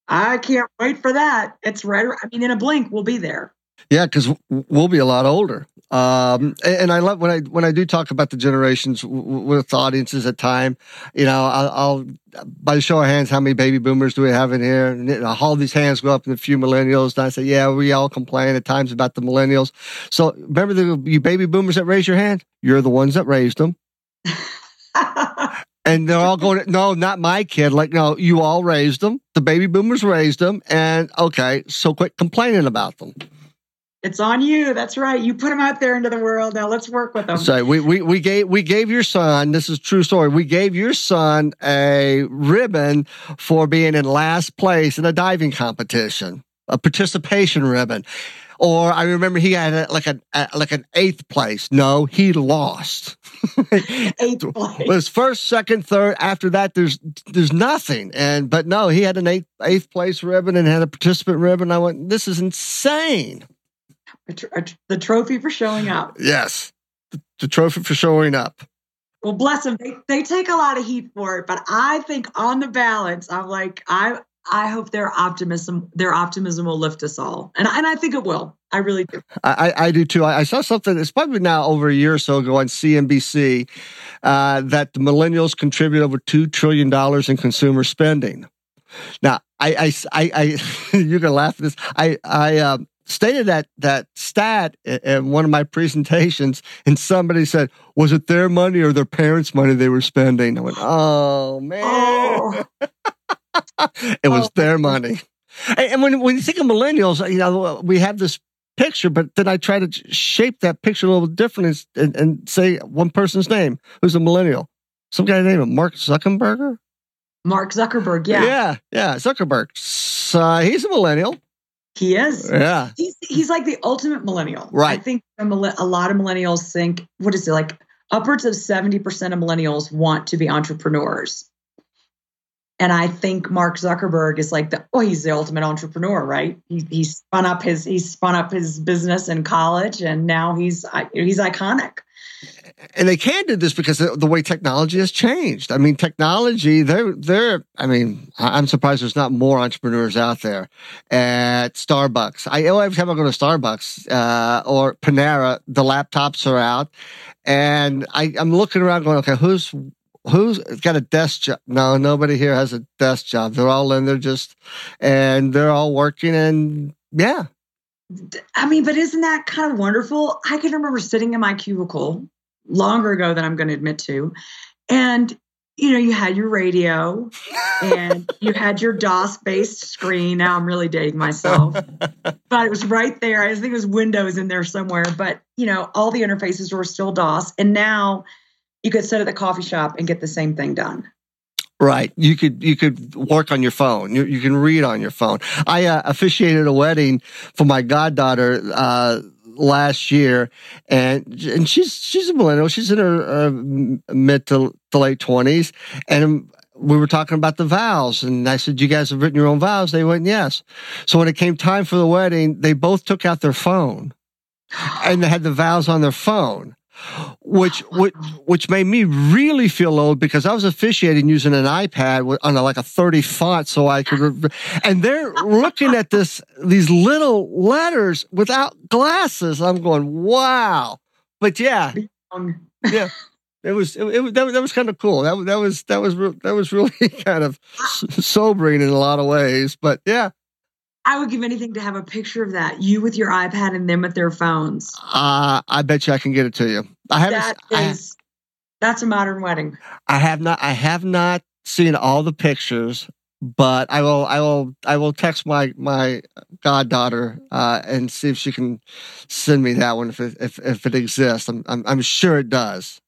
I can't wait for that. It's right. I mean, in a blink, we'll be there. Yeah, because we'll be a lot older. Um, and I love when I when I do talk about the generations with audiences at time. You know, I'll, I'll by the show of hands, how many baby boomers do we have in here? And all these hands go up, and a few millennials. And I say, yeah, we all complain at times about the millennials. So remember the you baby boomers that raise your hand. You're the ones that raised them. and they're all going, no, not my kid. Like, no, you all raised them. The baby boomers raised them. And okay, so quit complaining about them. It's on you. That's right. You put them out there into the world. Now let's work with them. So we, we, we gave we gave your son. This is true story. We gave your son a ribbon for being in last place in a diving competition, a participation ribbon. Or I remember he had a, like an a, like an eighth place. No, he lost. eighth place. It was first, second, third. After that, there's there's nothing. And but no, he had an eighth eighth place ribbon and had a participant ribbon. I went, this is insane the trophy for showing up. Yes, the trophy for showing up. Well, bless them. They, they take a lot of heat for it, but I think on the balance, I'm like I I hope their optimism their optimism will lift us all, and and I think it will. I really do. I, I do too. I, I saw something. It's probably now over a year or so ago on CNBC uh, that the millennials contribute over two trillion dollars in consumer spending. Now, I, I, I, I you can laugh at this. I, I, um, stated that that stat in one of my presentations, and somebody said, "Was it their money or their parents' money they were spending?" I went, "Oh man, oh. it was oh. their money." And when when you think of millennials, you know we have this picture, but then I try to shape that picture a little different and, and say one person's name who's a millennial. Some guy named Mark Zuckerberg. Mark Zuckerberg, yeah, yeah, yeah, Zuckerberg. So, he's a millennial. He is. Yeah. He's, he's like the ultimate millennial. Right. I think a lot of millennials think, what is it, like upwards of 70% of millennials want to be entrepreneurs. And I think Mark Zuckerberg is like the oh he's the ultimate entrepreneur, right? He he spun up his he spun up his business in college, and now he's he's iconic and they can do this because the way technology has changed. I mean, technology, they're, they're, I mean, I'm surprised there's not more entrepreneurs out there at Starbucks. I, every time I go to Starbucks, uh, or Panera, the laptops are out and I, I'm looking around going, okay, who's, who's got a desk job? No, nobody here has a desk job. They're all in there just, and they're all working and yeah. I mean, but isn't that kind of wonderful? I can remember sitting in my cubicle longer ago than I'm going to admit to. And you know, you had your radio and you had your DOS based screen. Now I'm really dating myself, but it was right there. I think it was Windows in there somewhere, but you know, all the interfaces were still DOS. And now you could sit at the coffee shop and get the same thing done. Right. You could you could work on your phone. You, you can read on your phone. I uh, officiated a wedding for my goddaughter uh, last year, and and she's she's a millennial. She's in her uh, mid to, to late twenties, and we were talking about the vows, and I said, "You guys have written your own vows." They went, "Yes." So when it came time for the wedding, they both took out their phone, and they had the vows on their phone which which which made me really feel old because I was officiating using an iPad on a, like a 30 font so I could and they're looking at this these little letters without glasses. I'm going wow. But yeah. Yeah. It was it, it that, that was kind of cool. That, that was that was that was really kind of sobering in a lot of ways. But yeah I would give anything to have a picture of that. You with your iPad and them with their phones. Uh, I bet you I can get it to you. I haven't. That is, I, that's a modern wedding. I have not. I have not seen all the pictures, but I will. I will. I will text my my goddaughter uh, and see if she can send me that one if it, if if it exists. I'm, I'm I'm sure it does.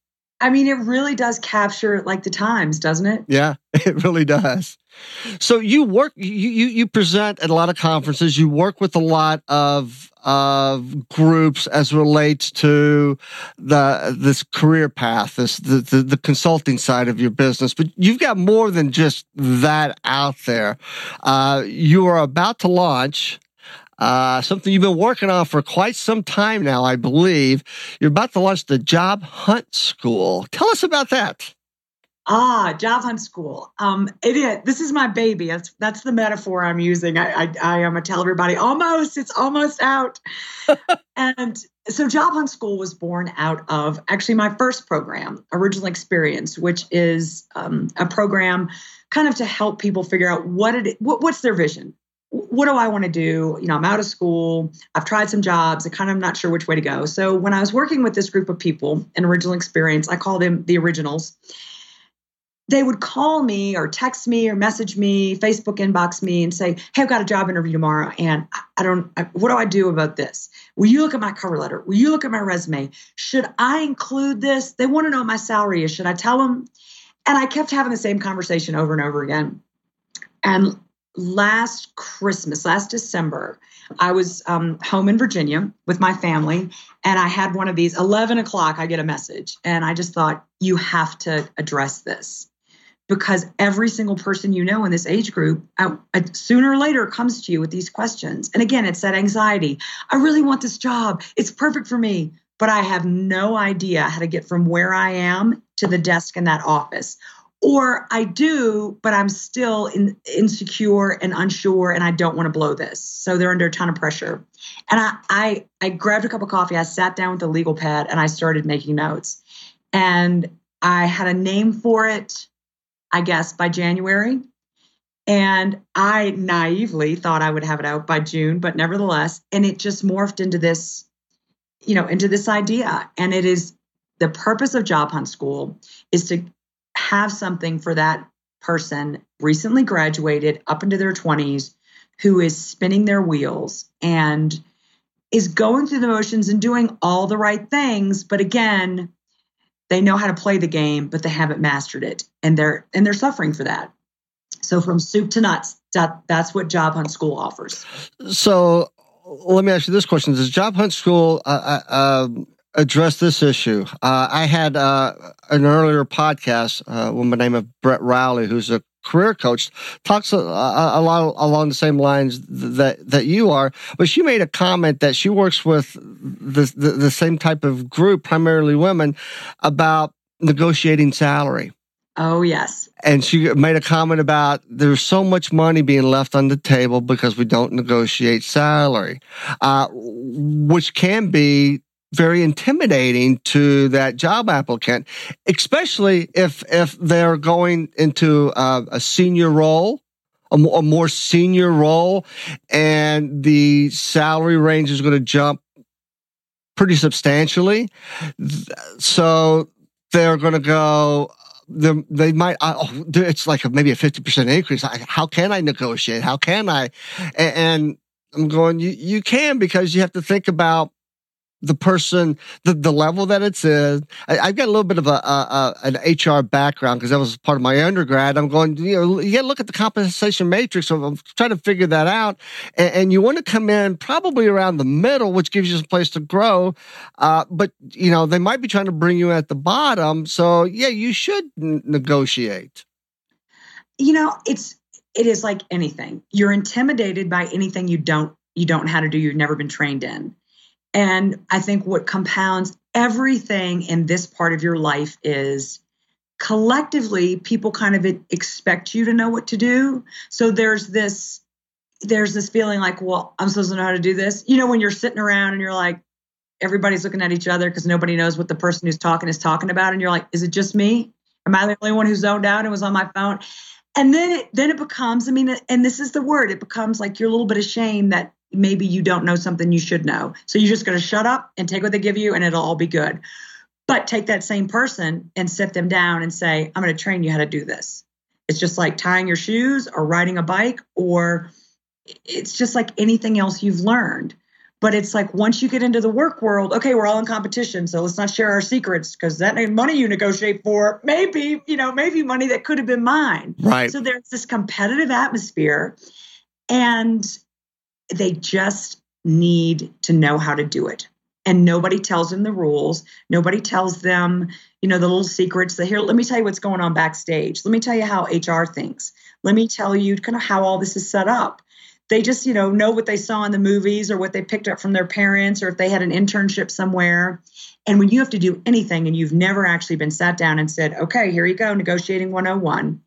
I mean, it really does capture like the times, doesn't it? Yeah, it really does. So you work, you, you, you present at a lot of conferences. You work with a lot of of groups as relates to the this career path, this the, the, the consulting side of your business. But you've got more than just that out there. Uh, you are about to launch uh, something you've been working on for quite some time now, I believe. You're about to launch the Job Hunt School. Tell us about that. Ah, job hunt school. Um, it is. This is my baby. That's that's the metaphor I'm using. I I, I am gonna tell everybody almost. It's almost out. and so, job hunt school was born out of actually my first program, Original Experience, which is um, a program kind of to help people figure out what it what, what's their vision. What do I want to do? You know, I'm out of school. I've tried some jobs. I kind of not sure which way to go. So when I was working with this group of people in Original Experience, I call them the Originals they would call me or text me or message me, Facebook inbox me and say, Hey, I've got a job interview tomorrow. And I don't, I, what do I do about this? Will you look at my cover letter? Will you look at my resume? Should I include this? They want to know what my salary is. Should I tell them? And I kept having the same conversation over and over again. And last Christmas, last December, I was um, home in Virginia with my family, and I had one of these 11 o'clock. I get a message, and I just thought, you have to address this because every single person you know in this age group uh, uh, sooner or later comes to you with these questions. And again, it's that anxiety. I really want this job. It's perfect for me, but I have no idea how to get from where I am to the desk in that office. Or I do, but I'm still in, insecure and unsure, and I don't want to blow this. So they're under a ton of pressure. And I, I, I grabbed a cup of coffee. I sat down with a legal pad, and I started making notes. And I had a name for it I guess, by January. And I naively thought I would have it out by June, but nevertheless, and it just morphed into this, you know, into this idea. And it is the purpose of Job Hunt School is to have something for that person recently graduated up into their 20s who is spinning their wheels and is going through the motions and doing all the right things. But again, they know how to play the game, but they haven't mastered it, and they're and they're suffering for that. So from soup to nuts, that that's what Job Hunt School offers. So let me ask you this question: Does Job Hunt School uh, uh, um, address this issue? Uh, I had uh, an earlier podcast, uh, a woman named Brett Rowley, who's a career coach talks a, a, lot along the same lines that that you are but she made a comment that she works with the, the, the same type of group primarily women about negotiating salary oh yes and she made a comment about there's so much money being left on the table because we don't negotiate salary uh, which can be very intimidating to that job applicant, especially if if they're going into uh, a senior role, a, a more senior role, and the salary range is going to jump pretty substantially. So they're going to go. They might. Oh, it's like a, maybe a fifty percent increase. How can I negotiate? How can I? And I'm going. You you can because you have to think about the person, the, the level that it's in. I, have got a little bit of a, a, a an HR background because that was part of my undergrad. I'm going, you know, you got to look at the compensation matrix. So I'm trying to figure that out. And, and, you want to come in probably around the middle, which gives you some place to grow. Uh, but, you know, they might be trying to bring you at the bottom. So, yeah, you should n- negotiate. You know, it's, it is like anything. You're intimidated by anything you don't you don't know how to do you've never been trained in and I think what compounds everything in this part of your life is collectively people kind of expect you to know what to do. So there's this there's this feeling like, well, I'm supposed to know how to do this. You know, when you're sitting around and you're like, everybody's looking at each other because nobody knows what the person who's talking is talking about, and you're like, is it just me? Am I the only one who zoned out and was on my phone? And then it then it becomes, I mean, and this is the word, it becomes like you're a little bit ashamed that maybe you don't know something you should know. So you're just going to shut up and take what they give you and it'll all be good. But take that same person and sit them down and say, I'm going to train you how to do this. It's just like tying your shoes or riding a bike, or it's just like anything else you've learned. But it's like once you get into the work world, okay, we're all in competition. So let's not share our secrets because that money you negotiate for, maybe, you know, maybe money that could have been mine. Right. So there's this competitive atmosphere. And they just need to know how to do it. And nobody tells them the rules. Nobody tells them, you know, the little secrets that here, let me tell you what's going on backstage. Let me tell you how HR thinks. Let me tell you kind of how all this is set up. they just, you know, know what they saw in the movies or what they picked up from their parents or if they had an internship somewhere. And when you have to do anything and you've never actually been sat down and said, okay, here you go, negotiating 101,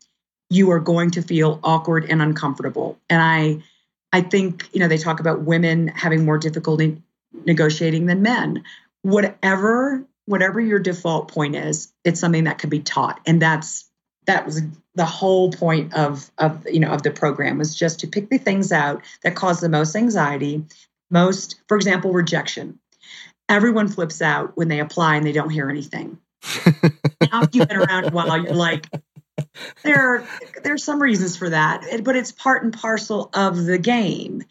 you are going to feel awkward and uncomfortable. And I, I think, you know, they talk about women having more difficulty negotiating than men. Whatever, whatever your default point is, it's something that can be taught. And that's, that was the whole point of of you know of the program was just to pick the things out that cause the most anxiety most for example rejection everyone flips out when they apply and they don't hear anything after you've been around a while you're like there there are some reasons for that but it's part and parcel of the game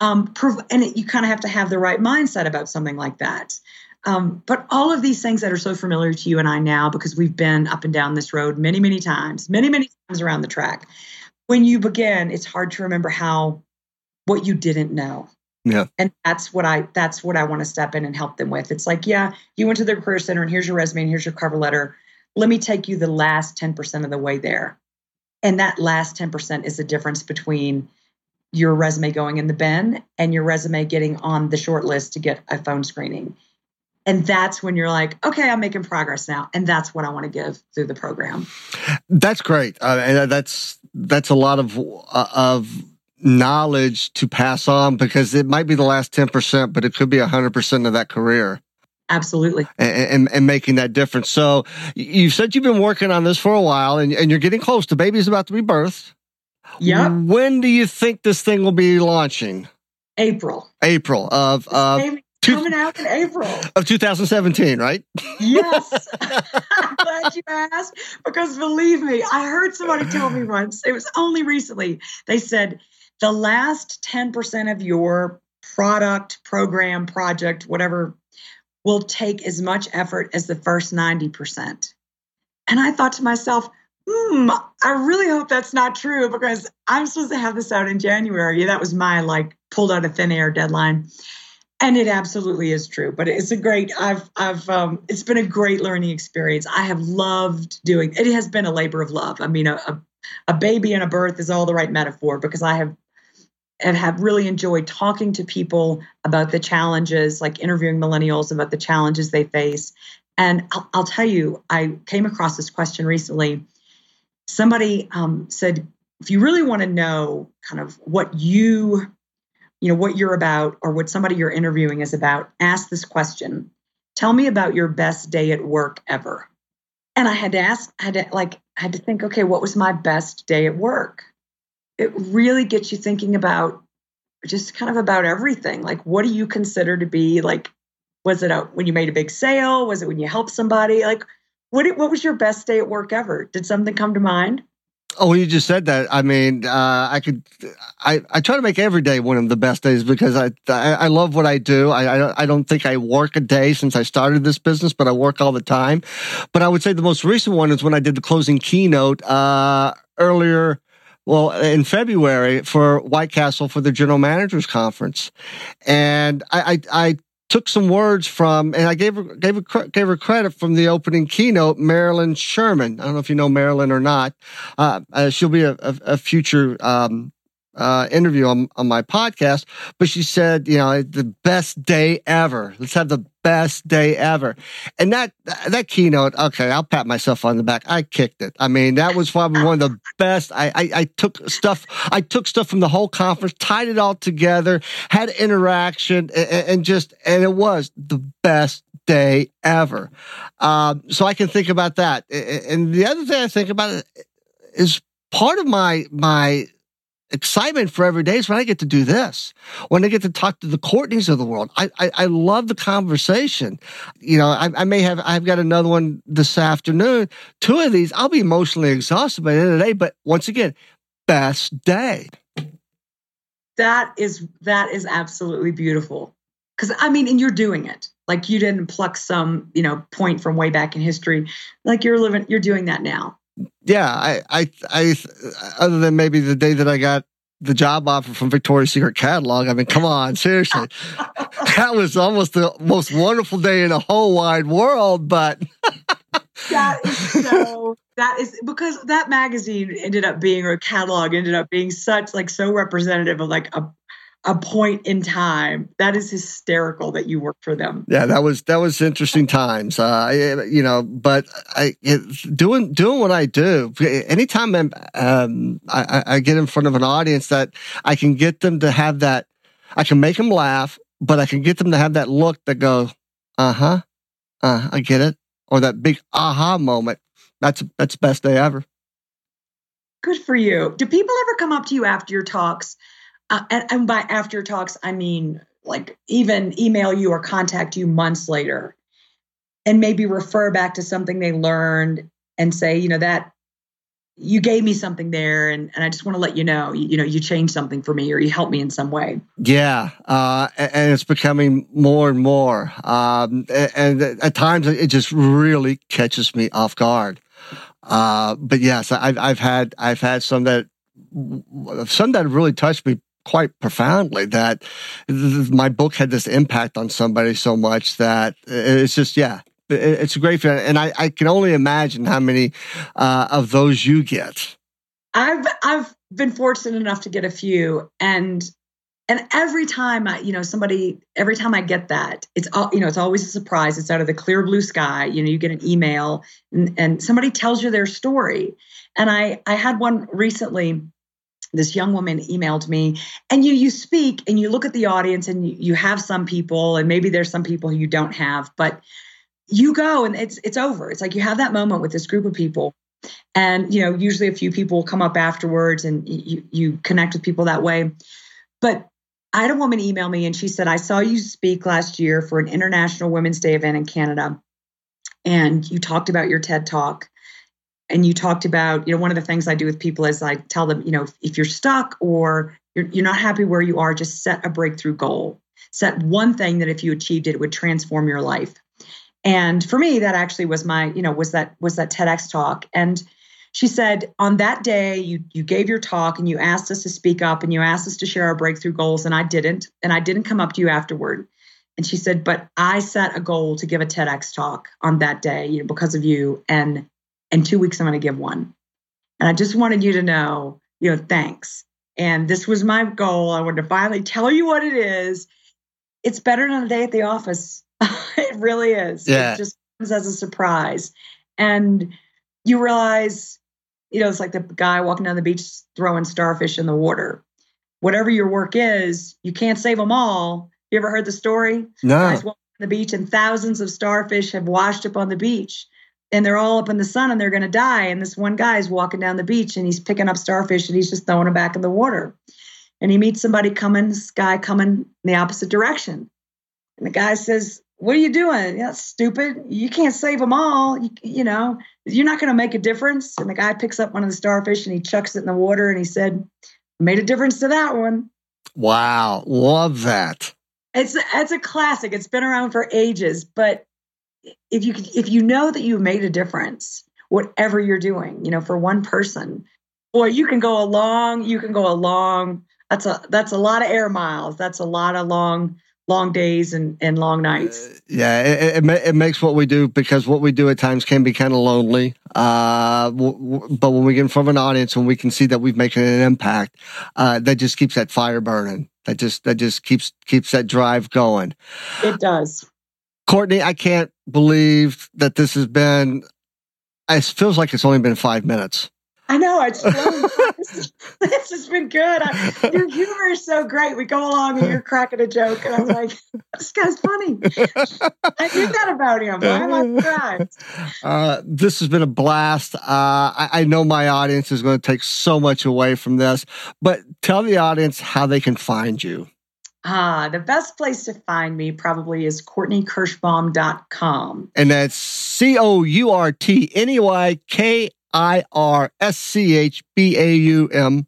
um, and it, you kind of have to have the right mindset about something like that um, but all of these things that are so familiar to you and I now, because we've been up and down this road many, many times, many, many times around the track. When you begin, it's hard to remember how what you didn't know. Yeah. And that's what I that's what I want to step in and help them with. It's like, yeah, you went to the career center and here's your resume and here's your cover letter. Let me take you the last 10% of the way there. And that last 10% is the difference between your resume going in the bin and your resume getting on the short list to get a phone screening. And that's when you're like, okay, I'm making progress now. And that's what I want to give through the program. That's great. Uh, and that's, that's a lot of, uh, of knowledge to pass on because it might be the last 10%, but it could be 100% of that career. Absolutely. And, and, and, making that difference. So you said you've been working on this for a while and, and you're getting close. The baby's about to be birthed. Yeah. When do you think this thing will be launching? April. April of, of coming out in April of 2017, right? Yes. I'm glad you asked because believe me, I heard somebody tell me once, it was only recently, they said the last 10% of your product, program, project, whatever, will take as much effort as the first 90%. And I thought to myself, hmm, I really hope that's not true because I'm supposed to have this out in January. That was my like pulled out of thin air deadline and it absolutely is true but it's a great i've i've um, it's been a great learning experience i have loved doing it has been a labor of love i mean a, a, a baby and a birth is all the right metaphor because i have and have really enjoyed talking to people about the challenges like interviewing millennials about the challenges they face. And i'll, I'll tell you i came across this question recently. Somebody um, said if you really want to know kind of what you you know what you're about or what somebody you're interviewing is about ask this question. Tell me about your best day at work ever. And i had to ask i had to like i had to think okay what was my best day at work it really gets you thinking about just kind of about everything like what do you consider to be like was it a, when you made a big sale was it when you helped somebody like what what was your best day at work ever did something come to mind Oh, you just said that. I mean, uh, I could, I, I try to make every day one of the best days because I, I, I love what I do. I, I, I don't think I work a day since I started this business, but I work all the time. But I would say the most recent one is when I did the closing keynote, uh, earlier, well, in February for White Castle for the General Managers Conference. And I, I, I took some words from, and I gave her, gave her, gave her credit from the opening keynote, Marilyn Sherman. I don't know if you know Marilyn or not. Uh, uh, she'll be a, a, a future, um, uh, interview on, on my podcast, but she said, you know, the best day ever. Let's have the best day ever. And that, that keynote, okay, I'll pat myself on the back. I kicked it. I mean, that was probably one of the best. I, I, I took stuff, I took stuff from the whole conference, tied it all together, had interaction and, and just, and it was the best day ever. Um, so I can think about that. And the other thing I think about is part of my, my excitement for every day is when I get to do this, when I get to talk to the Courtneys of the world. I, I, I love the conversation. You know, I, I, may have, I've got another one this afternoon. Two of these, I'll be emotionally exhausted by the end of the day, but once again, best day. That is, that is absolutely beautiful. Cause I mean, and you're doing it. Like you didn't pluck some, you know, point from way back in history. Like you're living, you're doing that now yeah, I, I, I, other than maybe the day that I got the job offer from Victoria's Secret catalog. I mean, come on, seriously. that was almost the most wonderful day in the whole wide world, but that is so that is because that magazine ended up being or catalog ended up being such like so representative of like a a point in time. That is hysterical that you work for them. Yeah, that was that was interesting times. Uh, you know, but I doing doing what I do. Anytime I'm, um, I, I get in front of an audience that I can get them to have that, I can make them laugh, but I can get them to have that look that go, uh huh, uh, I get it, or that big aha moment. That's that's best day ever. Good for you. Do people ever come up to you after your talks? Uh, and, and by after talks, I mean like even email you or contact you months later and maybe refer back to something they learned and say, you know, that you gave me something there and, and I just want to let you know, you, you know, you changed something for me or you helped me in some way. Yeah. Uh, and it's becoming more and more. Um, and, at times it just really catches me off guard. Uh, but yes, I've, I've had, I've had some that, some that really touched me quite profoundly that my book had this impact on somebody so much that it's just, yeah, it's a great feeling. And I, I can only imagine how many uh, of those you get. I've, I've been fortunate enough to get a few and and every time I, you know, somebody, every time I get that, it's all, you know, it's always a surprise. It's out of the clear blue sky. You know, you get an email and, and somebody tells you their story. And I, I had one recently. This young woman emailed me, and you you speak and you look at the audience, and you, you have some people, and maybe there's some people you don't have, but you go and it's it's over. It's like you have that moment with this group of people, and you know, usually a few people will come up afterwards, and you you connect with people that way. But I had a woman email me and she said, I saw you speak last year for an International Women's Day event in Canada. And you talked about your TED talk. And you talked about, you know, one of the things I do with people is I tell them, you know, if you're stuck or you're, you're not happy where you are, just set a breakthrough goal. Set one thing that if you achieved it, it would transform your life. And for me, that actually was my, you know, was that was that TEDx talk. And she said on that day you you gave your talk and you asked us to speak up and you asked us to share our breakthrough goals and i didn't and i didn't come up to you afterward and she said but i set a goal to give a tedx talk on that day you know because of you and in two weeks i'm going to give one and i just wanted you to know you know thanks and this was my goal i wanted to finally tell you what it is it's better than a day at the office it really is yeah. it just comes as a surprise and you realize you know, it's like the guy walking down the beach throwing starfish in the water. Whatever your work is, you can't save them all. You ever heard the story? No. Guys walking on the beach and thousands of starfish have washed up on the beach and they're all up in the sun and they're going to die. And this one guy is walking down the beach and he's picking up starfish and he's just throwing them back in the water. And he meets somebody coming, this guy coming in the opposite direction. And the guy says, what are you doing? That's stupid. You can't save them all. You, you know, you're not going to make a difference. And the guy picks up one of the starfish and he chucks it in the water and he said, made a difference to that one. Wow. Love that. It's, it's a classic. It's been around for ages, but if you if you know that you've made a difference, whatever you're doing, you know, for one person, boy, you can go a long, you can go a long, that's a, that's a lot of air miles. That's a lot of long, long days and, and long nights. Uh, yeah, it, it, it, makes what we do because what we do at times can be kind of lonely. Uh, w- w- but when we get in front of an audience and we can see that we've making an impact, uh, that just keeps that fire burning. That just that just keeps keeps that drive going. It does. Courtney, I can't believe that this has been. It feels like it's only been five minutes. I know. It's this, this has been good. I, your humor is so great. We go along and you're cracking a joke, and I'm like, this guy's funny. I knew that about him. Why am I surprised? Uh, this has been a blast. Uh, I, I know my audience is going to take so much away from this, but tell the audience how they can find you. Ah, the best place to find me probably is CourtneyKirschbaum.com. And that's C O U R T N E Y K I R S C H B A U M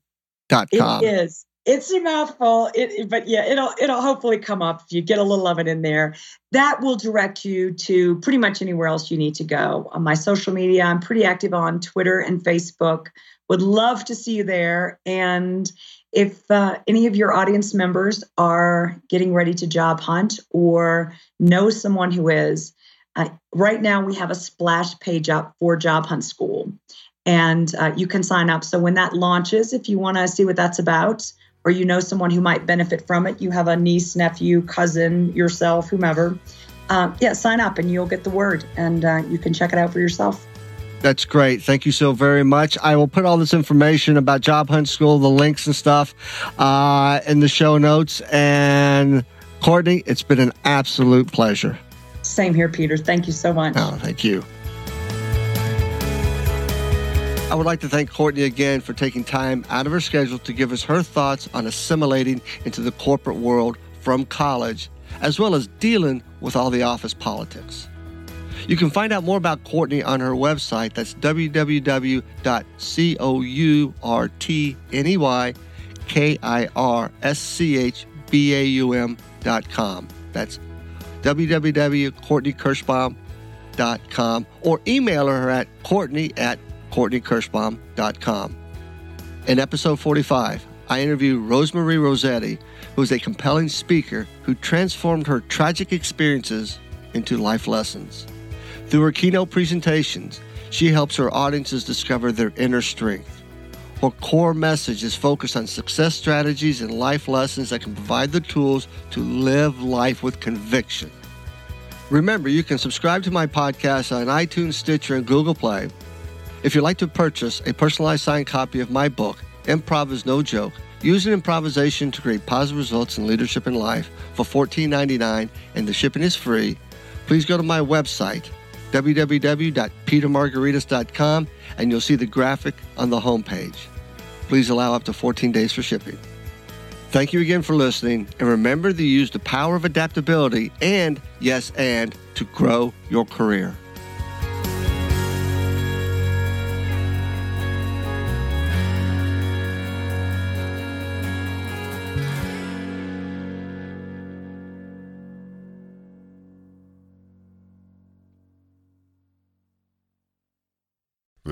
dot com. It is. It's a mouthful, it, but yeah, it'll it'll hopefully come up if you get a little of it in there. That will direct you to pretty much anywhere else you need to go. On my social media, I'm pretty active on Twitter and Facebook. Would love to see you there. And if uh, any of your audience members are getting ready to job hunt or know someone who is, uh, right now, we have a splash page up for Job Hunt School, and uh, you can sign up. So when that launches, if you want to see what that's about, or you know someone who might benefit from it, you have a niece, nephew, cousin, yourself, whomever, uh, yeah, sign up and you'll get the word and uh, you can check it out for yourself. That's great. Thank you so very much. I will put all this information about Job Hunt School, the links and stuff, uh, in the show notes. And Courtney, it's been an absolute pleasure. Same here, Peter. Thank you so much. Oh, thank you. I would like to thank Courtney again for taking time out of her schedule to give us her thoughts on assimilating into the corporate world from college, as well as dealing with all the office politics. You can find out more about Courtney on her website. That's www.courtneykirschbaum.com. That's www.courtneykirschbaum.com or email her at courtney at courtneykirschbaum.com. In episode 45, I interview Rosemary Rossetti, who is a compelling speaker who transformed her tragic experiences into life lessons. Through her keynote presentations, she helps her audiences discover their inner strength. Her core message is focused on success strategies and life lessons that can provide the tools to live life with conviction. Remember, you can subscribe to my podcast on iTunes, Stitcher, and Google Play. If you'd like to purchase a personalized signed copy of my book, Improv is No Joke, Using improvisation to create positive results in leadership and life for $14.99 and the shipping is free, please go to my website, www.petermargaritis.com, and you'll see the graphic on the homepage. Please allow up to 14 days for shipping. Thank you again for listening, and remember to use the power of adaptability and, yes, and, to grow your career.